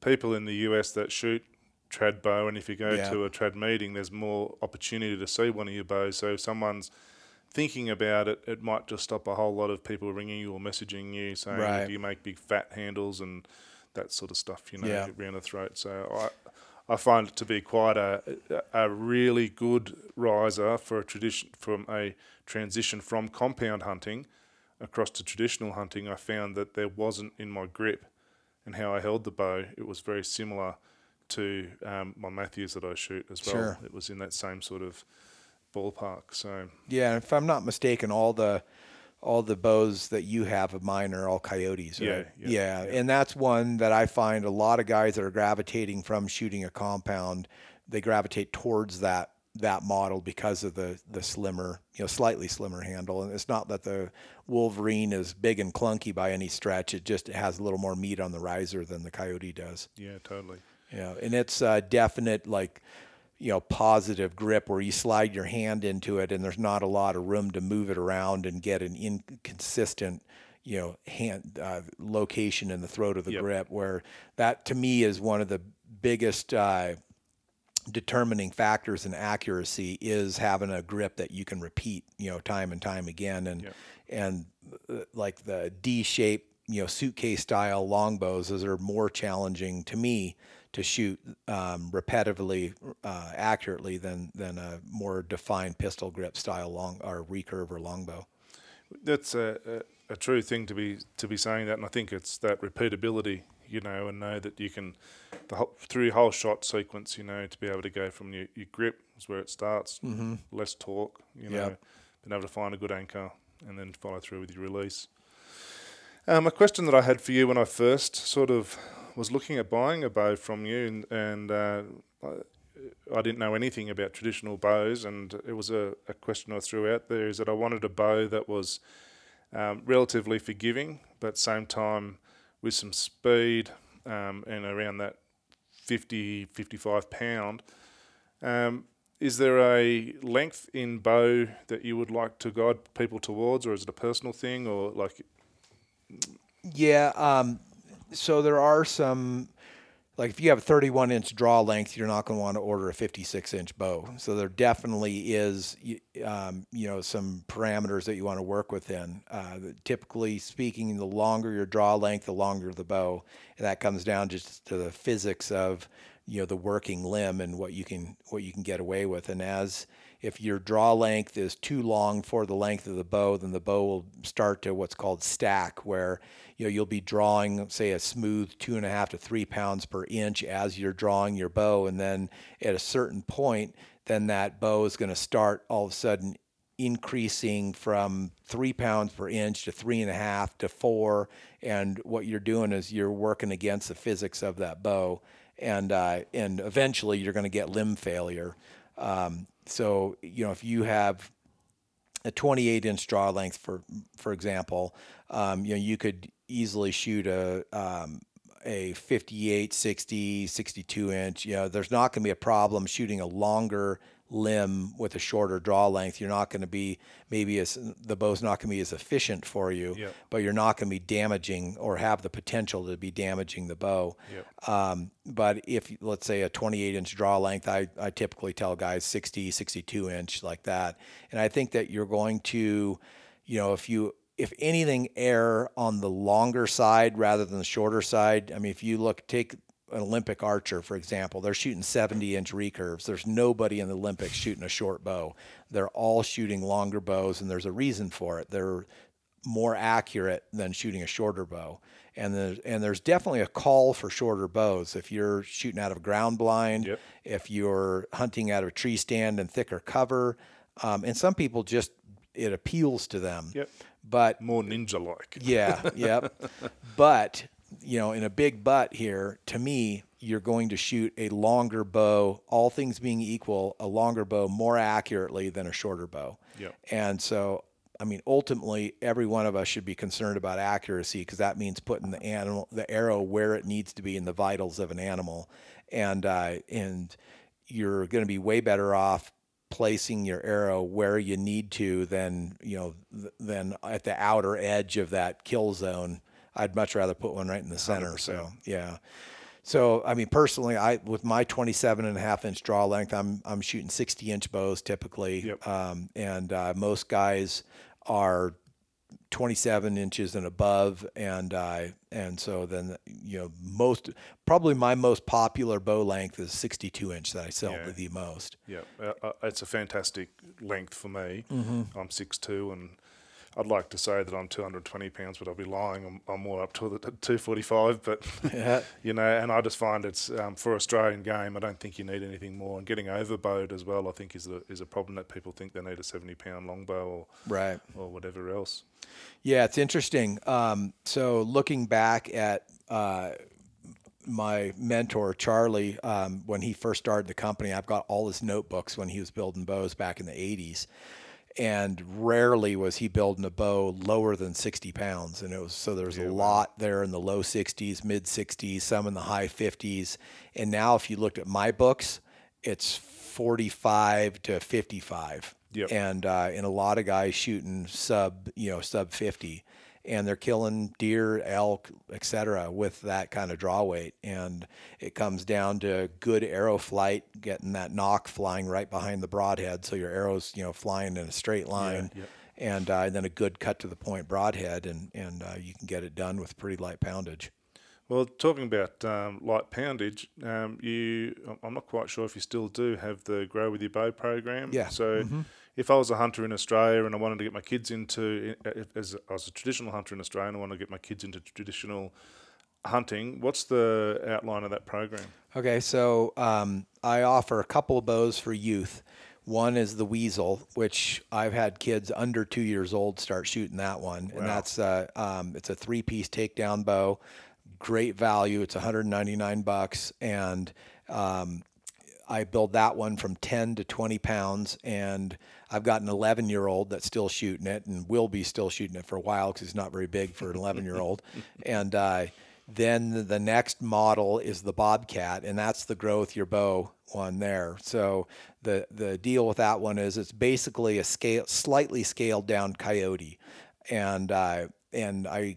people in the US that shoot trad bow, and if you go Yeah. to a trad meeting, there's more opportunity to see one of your bows. So if someone's thinking about it, it might just stop a whole lot of people ringing you or messaging you saying, Right. "Do you make big fat handles and that sort of stuff?" You know, Yeah. around the throat. So I, I find it to be quite a a really good riser for a tradition from a transition from compound hunting across to traditional hunting. I found that there wasn't in my grip and how I held the bow. It was very similar to um, my Mathews that I shoot as well. Sure. It was in that same sort of ballpark. So Yeah, if I'm not mistaken, all the all the bows that you have of mine are all coyotes, Yeah, right? yeah, and that's one that I find a lot of guys that are gravitating from shooting a compound, they gravitate towards that that model because of the the slimmer, you know, slightly slimmer handle. And it's not that the Wolverine is big and clunky by any stretch. It just has a little more meat on the riser than the coyote does. yeah, totally. Yeah, and it's a definite like you know positive grip where you slide your hand into it and there's not a lot of room to move it around and get an inconsistent you know hand uh, location in the throat of the Yep. grip where that to me is one of the biggest uh, determining factors in accuracy is having a grip that you can repeat you know time and time again. And Yep. and uh, like the D shape you know suitcase style longbows those are more challenging to me to shoot um, repetitively uh, accurately than than a more defined pistol grip style long or recurve or longbow. That's a, a, a true thing to be to be saying that, and I think it's that repeatability, you know, and know that you can the whole, through whole shot sequence, you know, to be able to go from your, your grip is where it starts, mm-hmm. less talk, you know, Yep. being able to find a good anchor and then follow through with your release. Um, a question that I had for you when I first sort of was looking at buying a bow from you, and, and uh, I, I didn't know anything about traditional bows, and it was a, a question I threw out there is that I wanted a bow that was um, relatively forgiving, but same time with some speed um, and around that 50, 55 pound. Um, is there a length in bow that you would like to guide people towards, or is it a personal thing, or like Yeah. Um, so there are some, like if you have a 31 inch draw length, you're not going to want to order a 56 inch bow. So there definitely is, um, you know, some parameters that you want to work within. Uh, typically speaking, the longer your draw length, the longer the bow. And that comes down just to the physics of, you know, the working limb and what you can what you can get away with. And as if your draw length is too long for the length of the bow, then the bow will start to what's called stack, where you know you'll be drawing, say, a smooth two and a half to three pounds per inch as you're drawing your bow, and then at a certain point, then that bow is going to start all of a sudden increasing from three pounds per inch to three and a half to four. And what you're doing is you're working against the physics of that bow, and uh, and eventually you're going to get limb failure. Um, so, you know, if you have a 28 inch draw length, for for example, um, you know, you could easily shoot a um, a 58, 60, 62 inch. You know, there's not going to be a problem shooting a longer limb with a shorter draw length, you're not going to be maybe as the bow's not going to be as efficient for you, yep. but you're not going to be damaging or have the potential to be damaging the bow. Yep. Um, but if let's say a 28 inch draw length, I, I typically tell guys 60, 62 inch like that. And I think that you're going to, you know, if you if anything err on the longer side rather than the shorter side. I mean, if you look, take an Olympic archer, for example, they're shooting 70 inch recurves. There's nobody in the Olympics shooting a short bow. They're all shooting longer bows, and there's a reason for it. They're more accurate than shooting a shorter bow. And there's, and there's definitely a call for shorter bows. If you're shooting out of ground blind, yep. if you're hunting out of a tree stand and thicker cover, um, and some people just it appeals to them. Yep. But more ninja like. Yeah. Yep. but you know, in a big butt here, to me, you're going to shoot a longer bow, all things being equal, a longer bow more accurately than a shorter bow. Yep. And so, I mean, ultimately, every one of us should be concerned about accuracy because that means putting the animal, the arrow where it needs to be in the vitals of an animal, and uh, and you're going to be way better off placing your arrow where you need to than you know th- than at the outer edge of that kill zone I'd much rather put one right in the center. 100%. So yeah. So I mean, personally, I with my 27 and a half inch draw length, I'm I'm shooting 60 inch bows typically, yep. um, and uh, most guys are 27 inches and above, and uh, and so then you know most probably my most popular bow length is 62 inch that I sell yeah. the most. Yeah, uh, uh, it's a fantastic length for me. Mm-hmm. I'm 6'2", and I'd like to say that I'm 220 pounds, but I'll be lying. I'm, I'm more up to the 245. But yeah. you know, and I just find it's um, for Australian game. I don't think you need anything more. And getting overbowed as well, I think is a is a problem that people think they need a 70 pound longbow or right or whatever else. Yeah, it's interesting. Um, so looking back at. Uh, my mentor Charlie, um, when he first started the company, I've got all his notebooks when he was building bows back in the '80s, and rarely was he building a bow lower than 60 pounds and it was so there's yeah, a lot there in the low 60s mid 60s some in the high 50s and now if you looked at my books it's 45 to 55 yep. and uh, and a lot of guys shooting sub you know sub 50 and they're killing deer, elk, etc. with that kind of draw weight. And it comes down to good arrow flight, getting that nock flying right behind the broadhead, so your arrows, you know, flying in a straight line. Yeah, yeah. And, uh, and then a good cut to the point broadhead, and and uh, you can get it done with pretty light poundage. Well, talking about um, light poundage, um, you I'm not quite sure if you still do have the Grow with Your Bow program. Yeah. So. Mm-hmm if I was a hunter in Australia and I wanted to get my kids into, as I was a traditional hunter in Australia and I wanted to get my kids into traditional hunting, what's the outline of that program? Okay, so um, I offer a couple of bows for youth. One is the Weasel, which I've had kids under two years old start shooting that one, wow. and that's uh, um, it's a three-piece takedown bow, great value. It's 199 bucks, and um, I build that one from 10 to 20 pounds, and I've got an 11 year old that's still shooting it and will be still shooting it for a while because it's not very big for an 11 year old. and uh, then the next model is the Bobcat, and that's the growth your bow one there. So the the deal with that one is it's basically a scale, slightly scaled down coyote, and uh, and I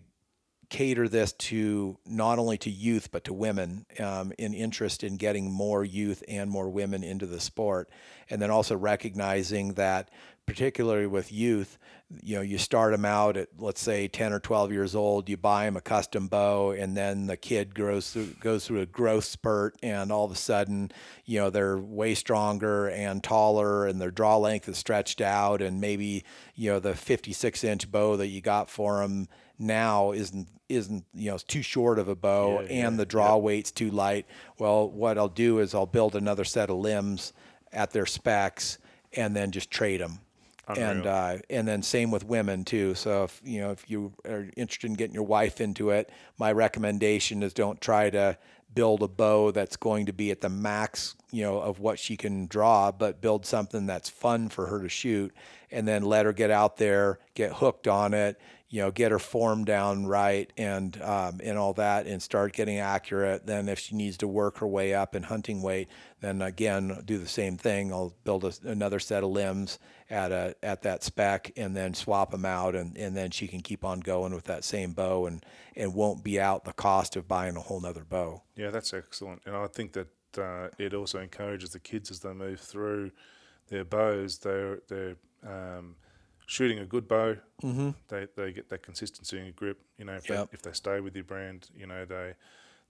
cater this to not only to youth but to women um, in interest in getting more youth and more women into the sport, and then also recognizing that particularly with youth, you know, you start them out at let's say 10 or 12 years old, you buy them a custom bow, and then the kid grows through, goes through a growth spurt, and all of a sudden, you know, they're way stronger and taller, and their draw length is stretched out, and maybe you know the 56 inch bow that you got for them now isn't isn't you know it's too short of a bow, Yeah, and yeah, the draw weight's too light. Well, what I'll do is I'll build another set of limbs at their specs, and then just trade them and Unreal. uh, and then same with women too. So if you know if you are interested in getting your wife into it, my recommendation is don't try to build a bow that's going to be at the max you know of what she can draw, but build something that's fun for her to shoot, and then let her get out there, get hooked on it. You know, get her form down right and um, and all that, and start getting accurate. Then, if she needs to work her way up in hunting weight, then again do the same thing. I'll build a, another set of limbs at a at that spec and then swap them out and, and then she can keep on going with that same bow and and won't be out the cost of buying a whole nother bow Yeah, that's excellent, and I think that uh, it also encourages the kids as they move through their bows. They're they're um, shooting a good bow. Mm-hmm. They they get that consistency in and grip. You know, if Yep. they if they stay with your brand, you know they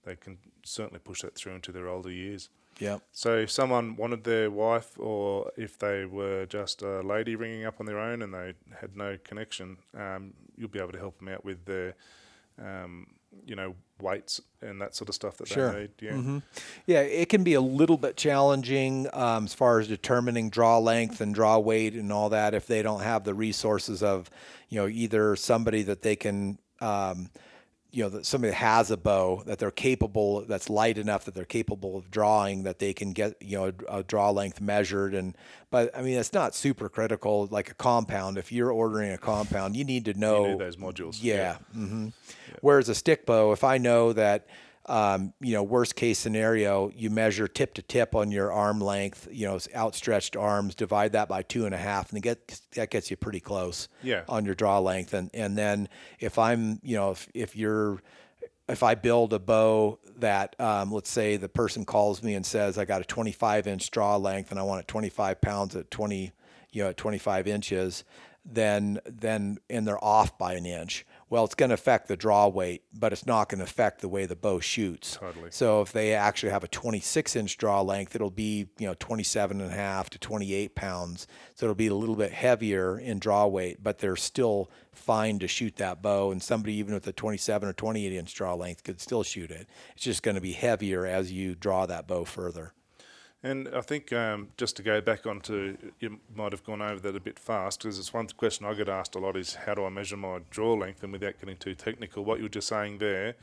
they can certainly push that through into their older years. yep So if someone wanted their wife, or if they were just a lady ringing up on their own and they had no connection, um, you'll be able to help them out with their, um, you know, weights and that sort of stuff that Sure. they need. Yeah. yeah it can be a little bit challenging um, as far as determining draw length and draw weight and all that if they don't have the resources of you know either somebody that they can um, you know that somebody has a bow that they're capable that's light enough that they're capable of drawing that they can get you know a, a draw length measured. And but i mean it's not super critical like a compound. If you're ordering a compound you need to know You need those modules. yeah. hmm Whereas a stick bow, if I know that, um, you know, worst case scenario, you measure tip to tip on your arm length, you know, outstretched arms, divide that by two and a half, and get that gets you pretty close. Yeah. On your draw length, and and then if I'm, you know, if if you're if I build a bow that, um, let's say the person calls me and says, I got a 25 inch draw length and I want it 25 pounds at 20, you know, at 25 inches, then, then, and they're off by an inch. Well, it's going to affect the draw weight, but it's not going to affect the way the bow shoots. Totally. So if they actually have a 26 inch draw length, it'll be, you know, 27 and a half to 28 pounds. So it'll be a little bit heavier in draw weight, but they're still fine to shoot that bow. And somebody even with a 27 or 28 inch draw length could still shoot it. It's just going to be heavier as you draw that bow further. And I think um, just to go back onto, you might have gone over that a bit fast because it's one question I get asked a lot is how do I measure my draw length? And without getting too technical, what you were just saying there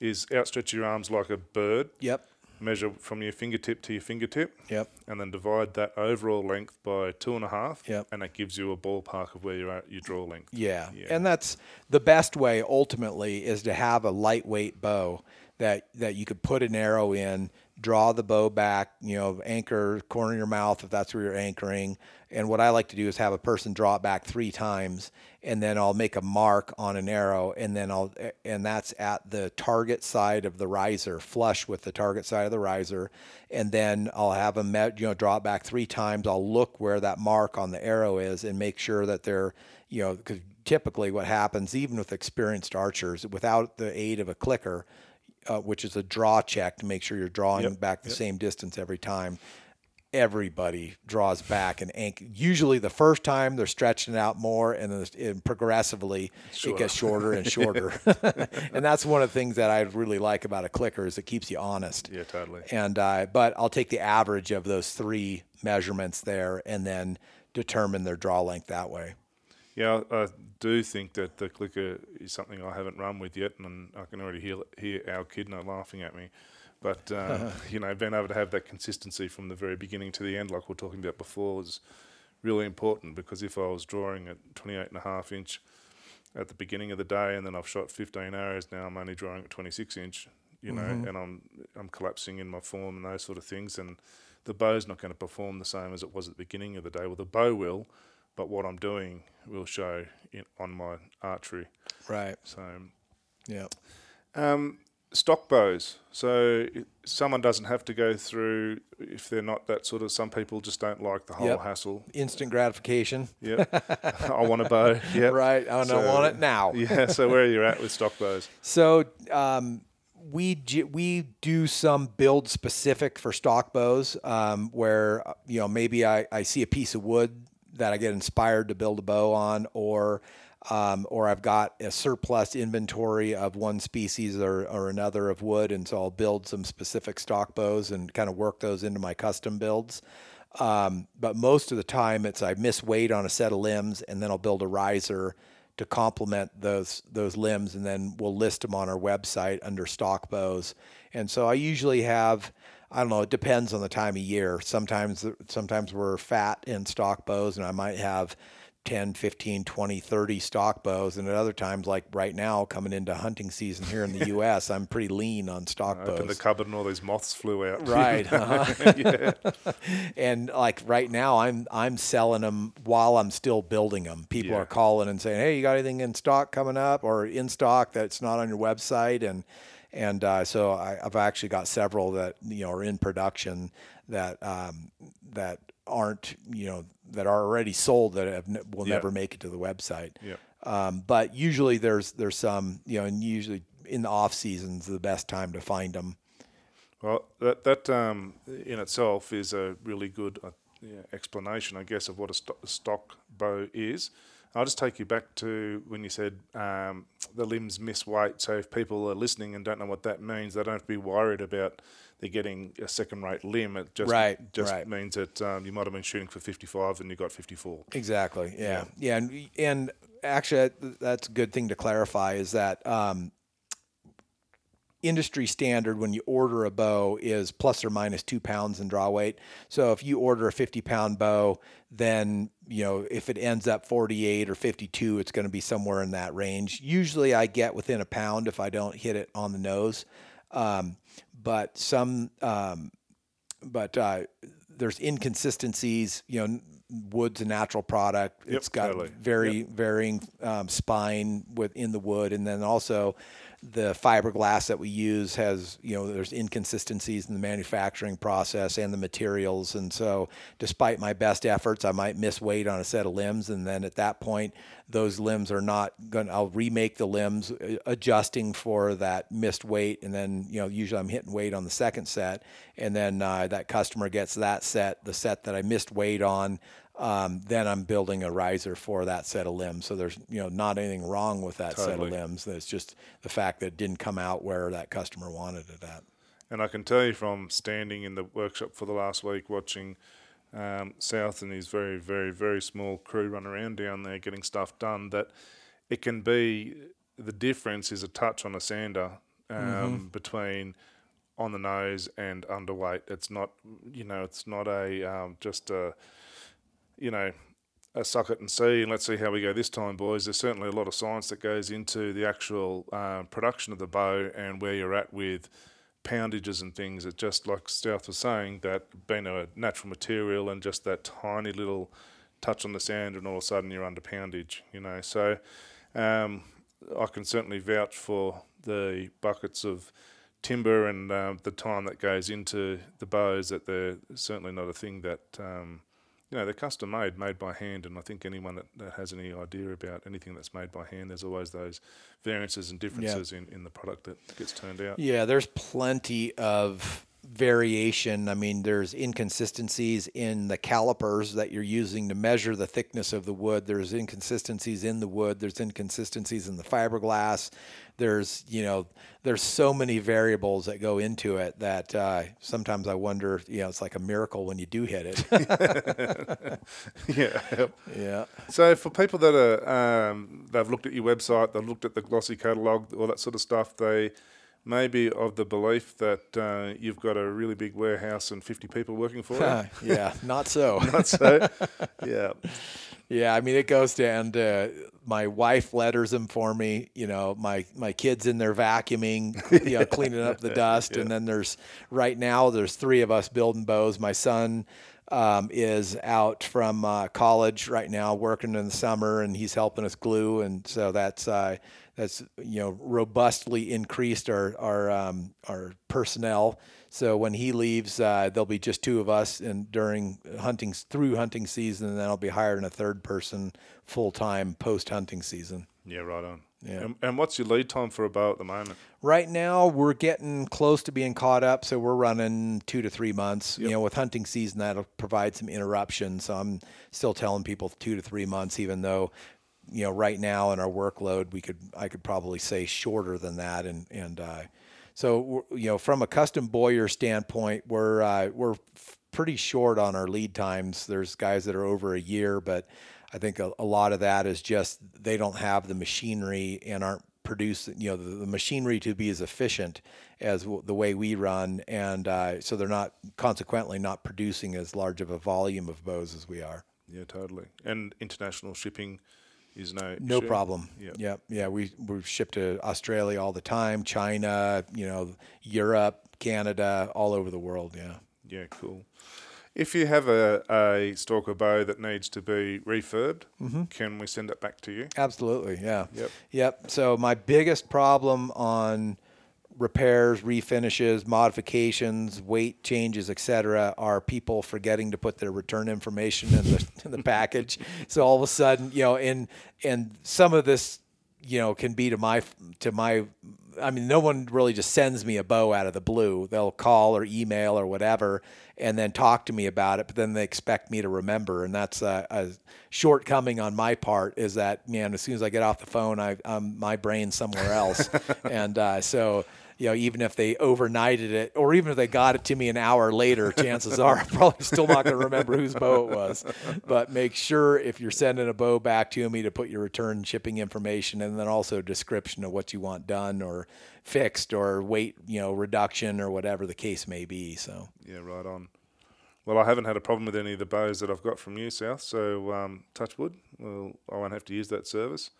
is outstretch your arms like a bird, Yep. measure from your fingertip to your fingertip, Yep. and then divide that overall length by two and a half, Yep. and that gives you a ballpark of where you're at your draw length. Yeah. Yeah. And that's the best way ultimately is to have a lightweight bow that that you could put an arrow in, draw the bow back, you know, anchor corner of your mouth if that's where you're anchoring. And what I like to do is have a person draw it back 3 times and then I'll make a mark on an arrow and then I'll and that's at the target side of the riser, flush with the target side of the riser, and then I'll have them met, you know draw it back 3 times. I'll look where that mark on the arrow is and make sure that they're you know, because typically what happens, even with experienced archers, without the aid of a clicker, uh, which is a draw check to make sure you're drawing back the same distance every time, everybody draws back and anch- usually the first time they're stretching it out more and then and progressively it gets shorter. and shorter. And that's one of the things that i really like about a clicker is it keeps you honest. Yeah, totally. and uh, but I'll take the average of those three measurements there and then determine their draw length that way. Yeah, I, I do think that the clicker is something I haven't run with yet, and I can already hear, hear our kid not laughing at me. But uh, you know, being able to have that consistency from the very beginning to the end, like we are talking about before, is really important. Because if I was drawing at 28 and a half inch at the beginning of the day, and then I've shot 15 arrows, now I'm only drawing at 26 inch, you know, and I'm I'm collapsing in my form and those sort of things, and the bow's not going to perform the same as it was at the beginning of the day. Well, the bow will, but what I'm doing will show in, on my archery. Right. So Yeah. Um, stock bows. So someone doesn't have to go through if they're not that sort of. Some people just don't like the whole Yep. hassle. Instant gratification. Yep. I want a bow. Yeah, Right. I don't So- want it now. Yeah. So where are you at with stock bows? So um, we we do some build specific for stock bows, um, where uh, you know maybe I, I see a piece of wood that I get inspired to build a bow on, or um, or I've got a surplus inventory of one species or, or another of wood, and so I'll build some specific stock bows and kind of work those into my custom builds. Um, but most of the time, it's I miss weight on a set of limbs, and then I'll build a riser to complement those those limbs, and then we'll list them on our website under stock bows. And so I usually have, I don't know, it depends on the time of year. Sometimes sometimes we're fat in stock bows, and I might have 10, 15, 20, 30 stock bows. And at other times, like right now, coming into hunting season here in the U.S., I'm pretty lean on stock bows. Opened the cupboard and all these moths flew out. Right. uh-huh. yeah. and like right now I'm I'm selling them while I'm still building them. People Yeah. are calling and saying, "Hey, you got anything in stock coming up or in stock that's not on your website?" And and uh, so I, I've actually got several that you know are in production that um, that aren't you know that are already sold that have, will Yeah. never make it to the website. Yeah. Um, but usually there's there's some you know and usually in the off season's the best time to find them. Well, that that um, in itself is a really good uh, yeah, explanation, I guess, of what a sto- stock bow is. I'll just take you back to when you said um, the limbs miss weight. So if people are listening and don't know what that means, they don't have to be worried about they're getting a second-rate limb. It just Right, just right. means that um, you might have been shooting for 55 and you got 54. Exactly. Yeah. Yeah. And, and actually, that's a good thing to clarify is that um, industry standard when you order a bow is plus or minus two pounds in draw weight. So if you order a 50 pound bow, then, you know, if it ends up 48 or 52, it's going to be somewhere in that range. Usually I get within a pound if I don't hit it on the nose. Um, but some, um, but uh, there's inconsistencies. You know, wood's a natural product. Yep, it's got totally. very varying um, spine within the wood, and then also the fiberglass that we use has you know there's inconsistencies in the manufacturing process and the materials, and so despite my best efforts, I might miss weight on a set of limbs, and then at that point, those limbs are not going. to I'll remake the limbs, uh, adjusting for that missed weight, and then you know usually I'm hitting weight on the second set, and then uh, that customer gets that set, the set that I missed weight on. Um, then I'm building a riser for that set of limbs. So there's you know not anything wrong with that set of limbs. It's just the fact that it didn't come out where that customer wanted it at. And I can tell you from standing in the workshop for the last week, watching um, South and his very, very, very small crew run around down there getting stuff done, that it can be the difference is a touch on a sander um, between on the nose and underweight. It's not, you know, it's not a um, just a, you know, a suck it and see, and let's see how we go this time, boys. There's certainly a lot of science that goes into the actual um, production of the bow and where you're at with poundages and things. It just like South was saying that being a natural material and just that tiny little touch on the sand, and all of a sudden you're under poundage. You know, so um, I can certainly vouch for the buckets of timber and um, the time that goes into the bows. That they're certainly not a thing that. Um, you know, they're custom made, made by hand, and I think anyone that, that has any idea about anything that's made by hand, there's always those variances and differences in, in the product that gets turned out. Yeah, there's plenty of variation. I mean, there's inconsistencies in the calipers that you're using to measure the thickness of the wood. There's inconsistencies in the wood. There's inconsistencies in the fiberglass. There's, you know, there's so many variables that go into it that uh, sometimes I wonder, you know, it's like a miracle when you do hit it. yeah. yeah. So for people that are, um, they've looked at your website, they've looked at the glossy catalogue, all that sort of stuff, they may be of the belief that uh, you've got a really big warehouse and 50 people working for you. yeah, not so. Not so, yeah. Yeah, I mean it goes down to my wife letters them for me. You know, my my kids in there vacuuming, you know, cleaning up the dust, and then there's right now there's three of us building bows. My son um, is out from uh, college right now, working in the summer, and he's helping us glue, and so that's uh, that's you know robustly increased our our um, our personnel. So when he leaves, uh, there'll be just two of us, and during hunting through hunting season, and then I'll be hiring a third person full time post hunting season. Yeah, right on. Yeah. And, and what's your lead time for a bow at the moment? Right now, we're getting close to being caught up, so we're running two to three months. You know, with hunting season, that'll provide some interruption. So I'm still telling people two to three months, even though, you know, right now in our workload, we could I could probably say shorter than that. And and uh, so you know, from a custom bowyer standpoint, we're uh, we're pretty short on our lead times. There's guys that are over a year, but I think a, a lot of that is just they don't have the machinery and aren't producing, you know, the, the machinery to be as efficient as w- the way we run, and uh, so they're not consequently not producing as large of a volume of bows as we are. Yeah, totally. And international shipping is no No issue? problem. Yeah. Yep. Yeah. We we ship to Australia all the time, China, you know, Europe, Canada, all over the world. Yeah. Yeah, cool. If you have a, a stalker bow that needs to be refurbed, mm-hmm. can we send it back to you? Absolutely, yeah. Yep. Yep. So my biggest problem on repairs, refinishes, modifications, weight changes, etc., are people forgetting to put their return information in the in the package. So all of a sudden, you know, and and some of this, you know, can be to my to my. I mean, no one really just sends me a bow out of the blue. They'll call or email or whatever, and then talk to me about it. But then they expect me to remember, and that's a, a shortcoming on my part. Is that man? As soon as I get off the phone, I, I'm my brain's somewhere else, and uh, so you know, even if they overnighted it, or even if they got it to me an hour later, chances are I'm probably still not going to remember whose bow it was. But make sure if you're sending a bow back to me to put your return shipping information and then also description of what you want done or fixed or weight, you know, reduction or whatever the case may be. So Yeah, right on. Well, I haven't had a problem with any of the bows that I've got from you, South. So, um, touch wood. Well, I won't have to use that service.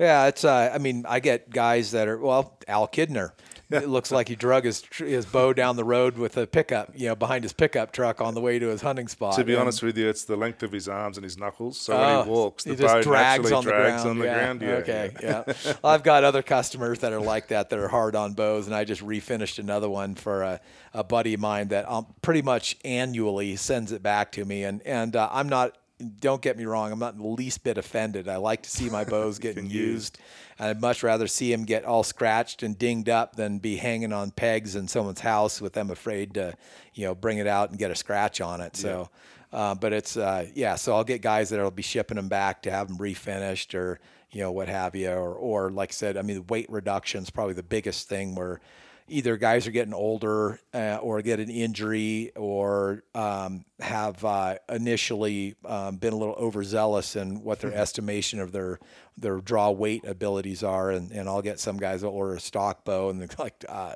yeah, it's. Uh, I mean, I get guys that are well, Al Kidner. It looks like he drug his his bow down the road with a pickup, you know, behind his pickup truck on the way to his hunting spot. To be And- honest with you, it's the length of his arms and his knuckles. So Oh, when he walks, the he just bow drags on the drags ground. on the yeah. ground. Yeah. Okay. Yeah. Well, I've got other customers that are like that that are hard on bows, and I just refinished another one for a, a buddy of mine that um, pretty much annually sends it back to me, and and uh, I'm not. Don't get me wrong. I'm not the least bit offended. I like to see my bows getting used. And I'd much rather see them get all scratched and dinged up than be hanging on pegs in someone's house with them afraid to, you know, bring it out and get a scratch on it. So, uh, but it's uh, yeah. So I'll get guys that'll be shipping them back to have them refinished or you know what have you, or or like I said, I mean, weight reduction is probably the biggest thing where either guys are getting older uh, or get an injury or um, have uh, initially um, been a little overzealous in what their estimation of their their draw weight abilities are, and, and I'll get some guys that order a stock bow and they're like, uh,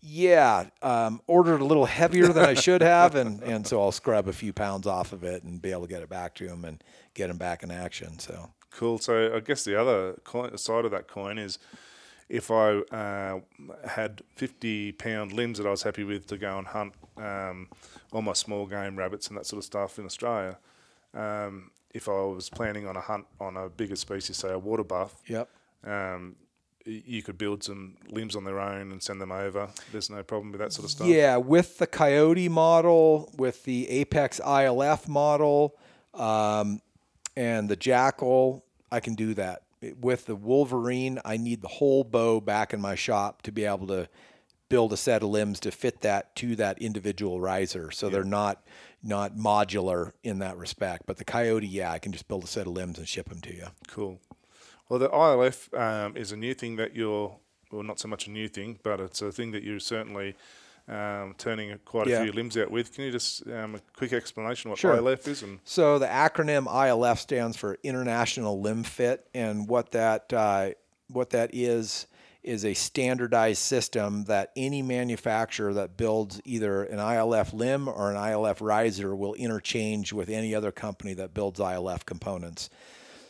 yeah, um, ordered a little heavier than I should have, and and so I'll scrub a few pounds off of it and be able to get it back to them and get them back in action. So Cool. So I guess the other coin, side of that coin is if I uh, had 50 pound limbs that I was happy with to go and hunt um, all my small game rabbits and that sort of stuff in Australia. Um, if I was planning on a hunt on a bigger species, say a water buff, yep. um, you could build some limbs on their own and send them over. There's no problem with that sort of stuff. Yeah, with the Coyote model, with the Apex ILF model, um, and the Jackal, I can do that. With the Wolverine, I need the whole bow back in my shop to be able to build a set of limbs to fit that to that individual riser. So they're not not modular in that respect. But the Coyote, yeah, I can just build a set of limbs and ship them to you. Cool. Well, the ILF um, is a new thing that you're, well, not so much a new thing, but it's a thing that you're certainly um, turning quite a Yeah. few limbs out with. Can you just um, a quick explanation what Sure. ILF is? And So the acronym ILF stands for International Limb Fit, and what that uh, what that is is a standardized system that any manufacturer that builds either an ILF limb or an ILF riser will interchange with any other company that builds ILF components.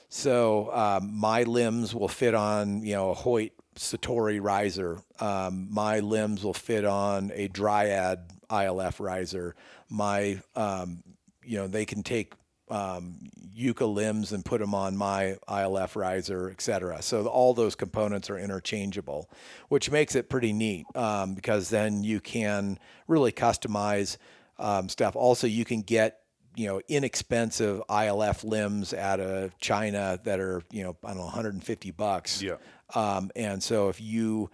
So um, my limbs will fit on, you know, a Hoyt Satori riser. Um, my limbs will fit on a Dryad ILF riser. My um, you know, they can take um, Uukha limbs and put them on my ILF riser, et cetera. So all those components are interchangeable, which makes it pretty neat um, because then you can really customize um, stuff. Also, you can get you know inexpensive ILF limbs out of China that are you know I don't know 150 bucks. Yeah. Um, and so if you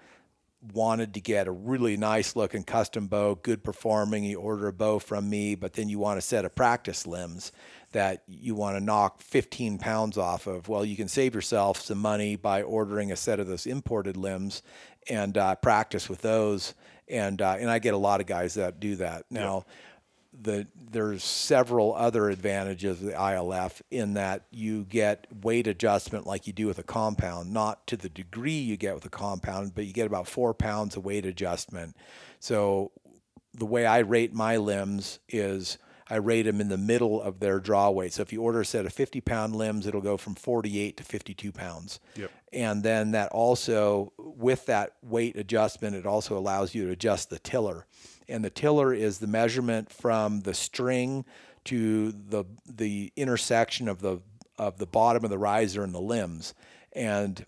wanted to get a really nice looking custom bow, good performing, you order a bow from me, but then you want a set of practice limbs that you want to knock 15 pounds off of. Well, you can save yourself some money by ordering a set of those imported limbs and uh, practice with those. And uh, and I get a lot of guys that do that now. The, there's several other advantages of the ILF in that you get weight adjustment like you do with a compound, not to the degree you get with a compound, but you get about four pounds of weight adjustment. So the way I rate my limbs is I rate them in the middle of their draw weight. So if you order a set of 50 pound limbs, it'll go from 48 to 52 pounds. Yep. And then that also, with that weight adjustment, it also allows you to adjust the tiller. And the tiller is the measurement from the string to the the intersection of the of the bottom of the riser and the limbs. And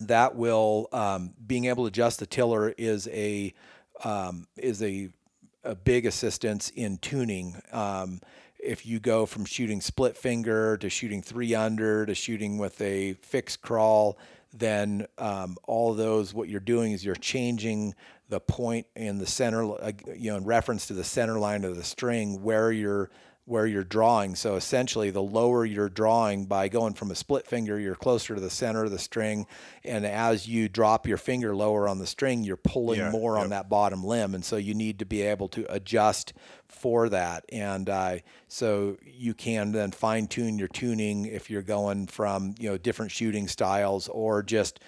that will um, being able to adjust the tiller is a um, is a a big assistance in tuning. Um, if you go from shooting split finger to shooting three under to shooting with a fixed crawl, then um, all those, what you're doing is you're changing the point in the center, uh, you know, in reference to the center line of the string where you're where you're drawing. So essentially, the lower you're drawing by going from a split finger, you're closer to the center of the string. And as you drop your finger lower on the string, you're pulling Yeah, more on that bottom limb. And so you need to be able to adjust for that. And uh, so you can then fine tune your tuning if you're going from, you know, different shooting styles or just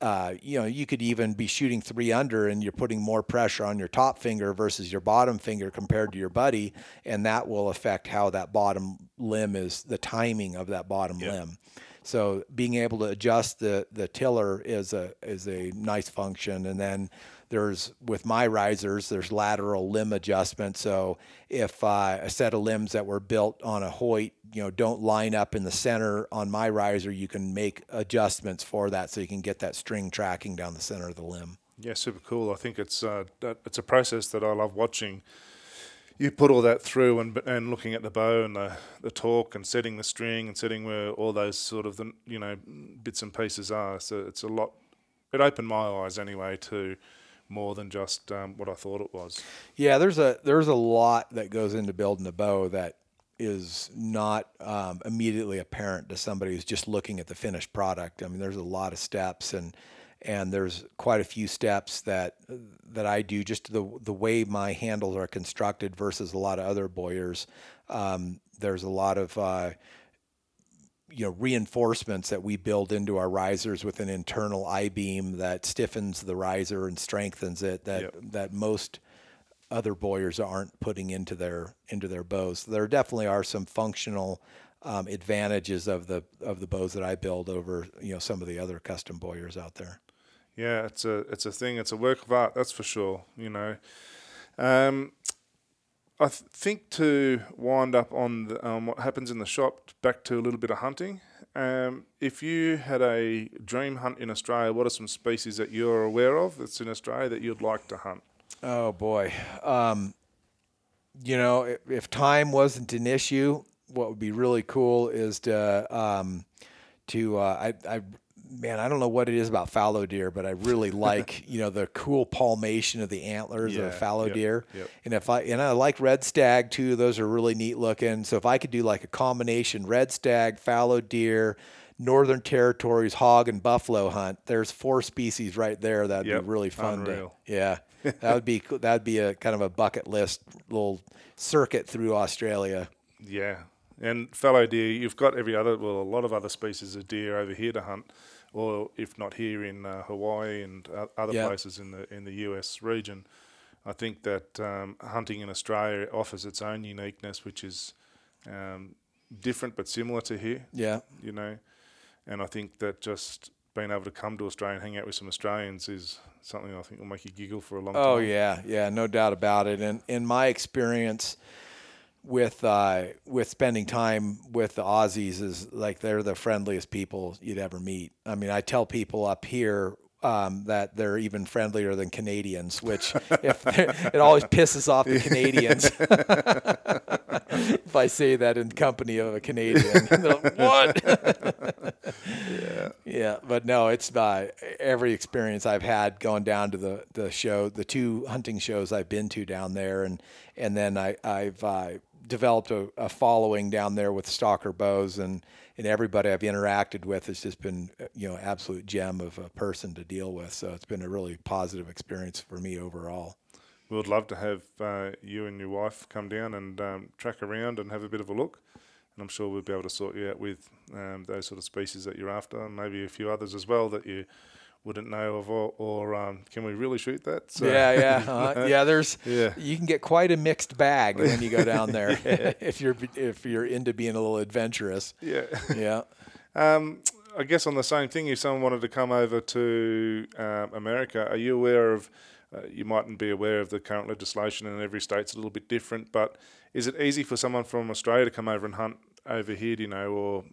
uh, you know, you could even be shooting three under and you're putting more pressure on your top finger versus your bottom finger compared to your buddy, and that will affect how that bottom limb is, the timing of that bottom limb. So being able to adjust the the tiller is a is a nice function, and then there's with my risers there's lateral limb adjustment. So if uh, a set of limbs that were built on a Hoyt, you know, don't line up in the center on my riser, you can make adjustments for that, so you can get that string tracking down the center of the limb. Yeah, super cool. I think it's uh, that, it's a process that I love watching. You put all that through and and looking at the bow and the, the torque and setting the string and setting where all those sort of the you know bits and pieces are. So it's a lot. It opened my eyes anyway to more than just um, what I thought it was. Yeah, there's a there's a lot that goes into building a bow that is not um, immediately apparent to somebody who's just looking at the finished product. I mean, there's a lot of steps and and there's quite a few steps that that I do just the the way my handles are constructed versus a lot of other bowyers. Um, there's a lot of uh, you know reinforcements that we build into our risers with an internal I beam that stiffens the riser and strengthens it that Yep. that most other bowyers aren't putting into their into their bows. There definitely are some functional um, advantages of the of the bows that I build over you know some of the other custom bowyers out there. Yeah, it's a it's a thing. It's a work of art. That's for sure. You know, um, I th- think to wind up on the, um, what happens in the shop. Back to a little bit of hunting. Um, if you had a dream hunt in Australia, what are some species that you're aware of that's in Australia that you'd like to hunt? Oh boy. Um, you know, if, if time wasn't an issue, what would be really cool is to um, to uh, I, I man, I don't know what it is about fallow deer, but I really like you know the cool palmation of the antlers Yeah, of a fallow yep, deer. yep. And if I and I like red stag too; those are really neat looking. So if I could do like a combination red stag, fallow deer. Northern Territories hog and buffalo hunt. There's four species right there. That'd Yep, be really fun. unreal. To, yeah, that would be that'd be a kind of a bucket list little circuit through Australia. Yeah, and fallow deer. You've got every other, well, a lot of other species of deer over here to hunt, or if not here in uh, Hawaii and uh, other Yeah. places in the in the US region. I think that um, hunting in Australia offers its own uniqueness, which is um, different but similar to here. Yeah, You know, and I think that just being able to come to Australia and hang out with some Australians is something I think will make you giggle for a long Oh time. Oh yeah, yeah, no doubt about it. And in my experience, with uh, with spending time with the Aussies is like they're the friendliest people you'd ever meet. I mean, I tell people up here um, that they're even friendlier than Canadians, which if it always pisses off the Canadians if I say that in company of a Canadian. like, what? yeah. yeah, but no, it's uh, every experience I've had going down to the, the show, the two hunting shows I've been to down there, and and then I, I've uh, developed a, a, following down there with stalker bows and and everybody I've interacted with has just been you know absolute gem of a person to deal with. So it's been a really positive experience for me overall. We would love to have uh, you and your wife come down and um, track around and have a bit of a look. And I'm sure we'll be able to sort you out with um, those sort of species that you're after, and maybe a few others as well that you wouldn't know of, or, or um, can we really shoot that? So, yeah, yeah, uh, yeah. There's, yeah. You can get quite a mixed bag when you go down there yeah. if you're if you're into being a little adventurous. Yeah, yeah. Um, I guess on the same thing, if someone wanted to come over to um, America, are you aware of? Uh, you mightn't be aware of the current legislation, and every state's a little bit different. But is it easy for someone from Australia to come over and hunt over here? Do you know, or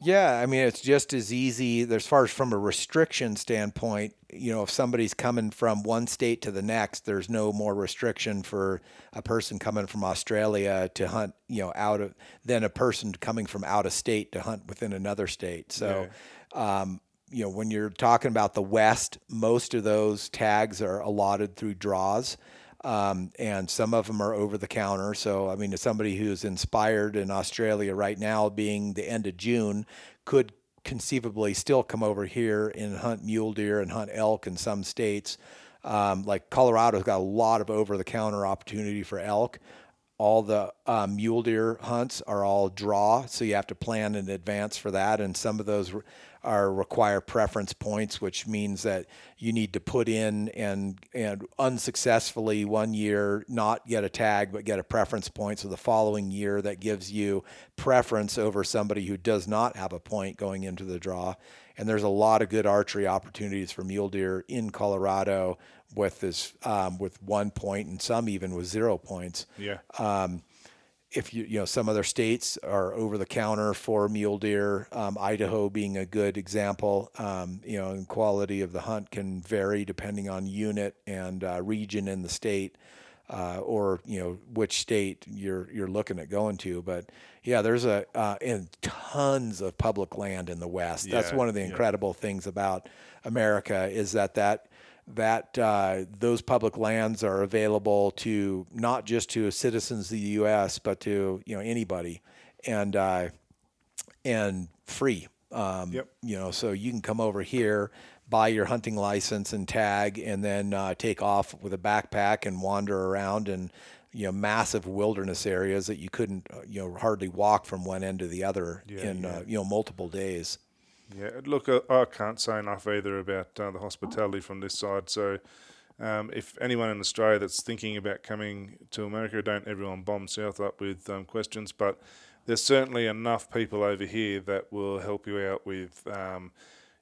yeah, I mean it's just as easy as far as from a restriction standpoint. You know, if somebody's coming from one state to the next, there's no more restriction for a person coming from Australia to hunt. You know, out of than a person coming from out of state to hunt within another state. So, yeah. um, you know, when you're talking about the West, most of those tags are allotted through draws. Um, and some of them are over the counter. So, I mean, somebody who's inspired in Australia right now, being the end of June, could conceivably still come over here and hunt mule deer and hunt elk in some states. Um, like Colorado's got a lot of over the counter opportunity for elk. All the um, mule deer hunts are all draw, so you have to plan in advance for that. And some of those are require preference points, which means that you need to put in and and unsuccessfully one year not get a tag but get a preference point. So the following year that gives you preference over somebody who does not have a point going into the draw. And there's a lot of good archery opportunities for mule deer in Colorado with this um, with one point and some even with zero points. Yeah. Um, if you you know some other states are over the counter for mule deer, um, Idaho being a good example. Um, you know, and quality of the hunt can vary depending on unit and uh, region in the state, uh, or you know which state you're you're looking at going to. But yeah, there's a uh, and tons of public land in the West. Yeah, That's one of the incredible yeah. things about America is that that that uh, those public lands are available to not just to citizens of the U.S. but to you know anybody, and uh, and free. Um, yep. You know, so you can come over here, buy your hunting license and tag, and then uh, take off with a backpack and wander around and you know massive wilderness areas that you couldn't uh, you know hardly walk from one end to the other yeah, in yeah. Uh, you know multiple days. Yeah, look, I, I can't say enough either about uh, the hospitality from this side. So, um, if anyone in Australia that's thinking about coming to America, don't everyone bomb South up with um, questions, but there's certainly enough people over here that will help you out with, um,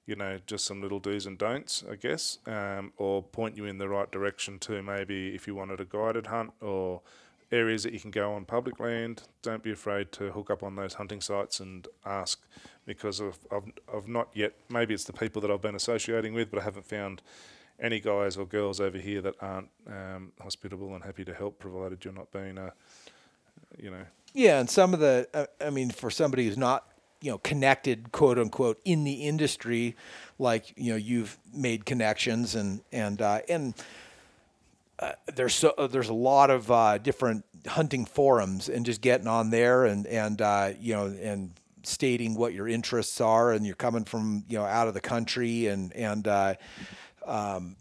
you know, just some little do's and don'ts, I guess, um, or point you in the right direction to maybe if you wanted a guided hunt or areas that you can go on public land. Don't be afraid to hook up on those hunting sites and ask because of, I've, I've not yet, maybe it's the people that I've been associating with, but I haven't found any guys or girls over here that aren't um, hospitable and happy to help, provided you're not being a, you know. Yeah, and some of the, I mean, for somebody who's not, you know, connected, quote unquote, in the industry, like you know, you've made connections and and uh, and uh, there's so, uh, there's a lot of uh, different hunting forums, and just getting on there and and uh, you know and stating what your interests are, and you're coming from you know out of the country, and and uh, um,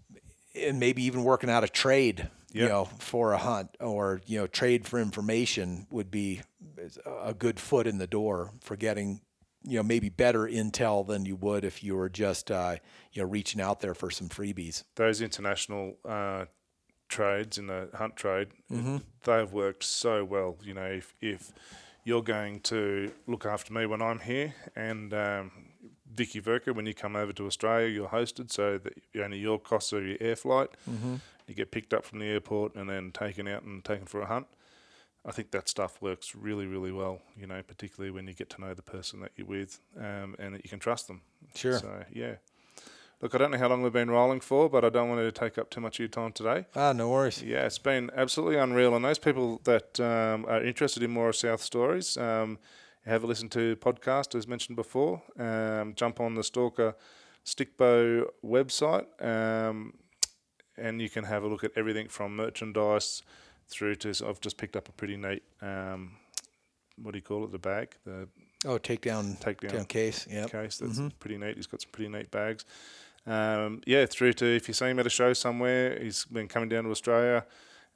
and maybe even working out a trade, yep. you know, for a hunt, or you know, trade for information would be a good foot in the door for getting you know maybe better intel than you would if you were just uh, you know reaching out there for some freebies. Those international uh, trades in the hunt trade, mm-hmm. they've worked so well. You know, if, if you're going to look after me when I'm here, and um, Vicky Verka, when you come over to Australia, you're hosted, so that only your costs are your air flight. Mm-hmm. You get picked up from the airport and then taken out and taken for a hunt. I think that stuff works really, really well. You know, particularly when you get to know the person that you're with, um, and that you can trust them. Sure. So yeah. Look, I don't know how long we've been rolling for, but I don't want to take up too much of your time today. Ah, no worries. Yeah, it's been absolutely unreal. And those people that um, are interested in more of South stories, um, have a listen to podcast as mentioned before. Um, jump on the Stalker Stickbow website, um, and you can have a look at everything from merchandise through to. So I've just picked up a pretty neat. Um, what do you call it? The bag, the Oh, takedown, takedown takedown case. Yeah, case. That's Mhm. pretty neat. He's got some pretty neat bags. Um, yeah, through to if you see him at a show somewhere, he's been coming down to Australia.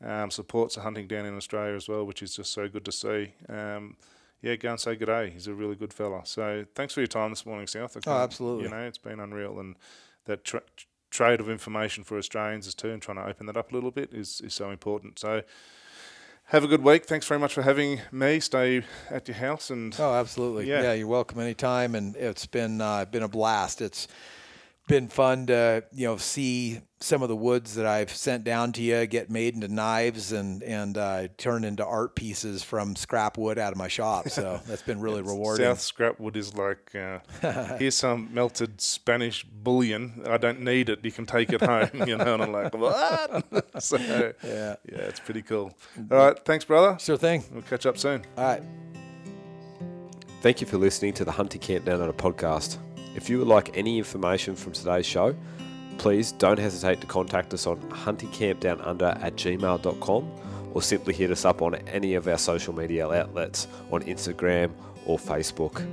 Um, supports the hunting down in Australia as well, which is just so good to see. Um, yeah, go and say good day. He's a really good fella. So thanks for your time this morning, South. Can't- absolutely. You know, it's been unreal, and that tra- trade of information for Australians is too, and trying to open that up a little bit is, is so important. So. Have a good week. Thanks very much for having me. Stay at your house and Oh, absolutely. Yeah. Yeah. you're welcome anytime, and it's been uh, been a blast. It's been fun to you know see some of the woods that I've sent down to you get made into knives and and uh, turned into art pieces from scrap wood out of my shop. So that's been really rewarding. South scrap wood is like, uh, here's some melted Spanish bullion. I don't need it. You can take it home. You know, and I'm like, what? so, yeah. Yeah. it's pretty cool. All right, thanks, brother. Sure thing. We'll catch up soon. All right. Thank you for listening to the Hunting Camp Down Under podcast. If you would like any information from today's show, please don't hesitate to contact us on huntingcampdownunder at gmail.com or simply hit us up on any of our social media outlets on Instagram or Facebook.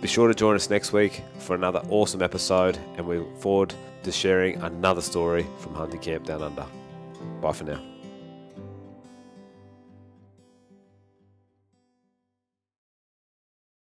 Be sure to join us next week for another awesome episode, and we look forward to sharing another story from Hunting Camp Down Under. Bye for now.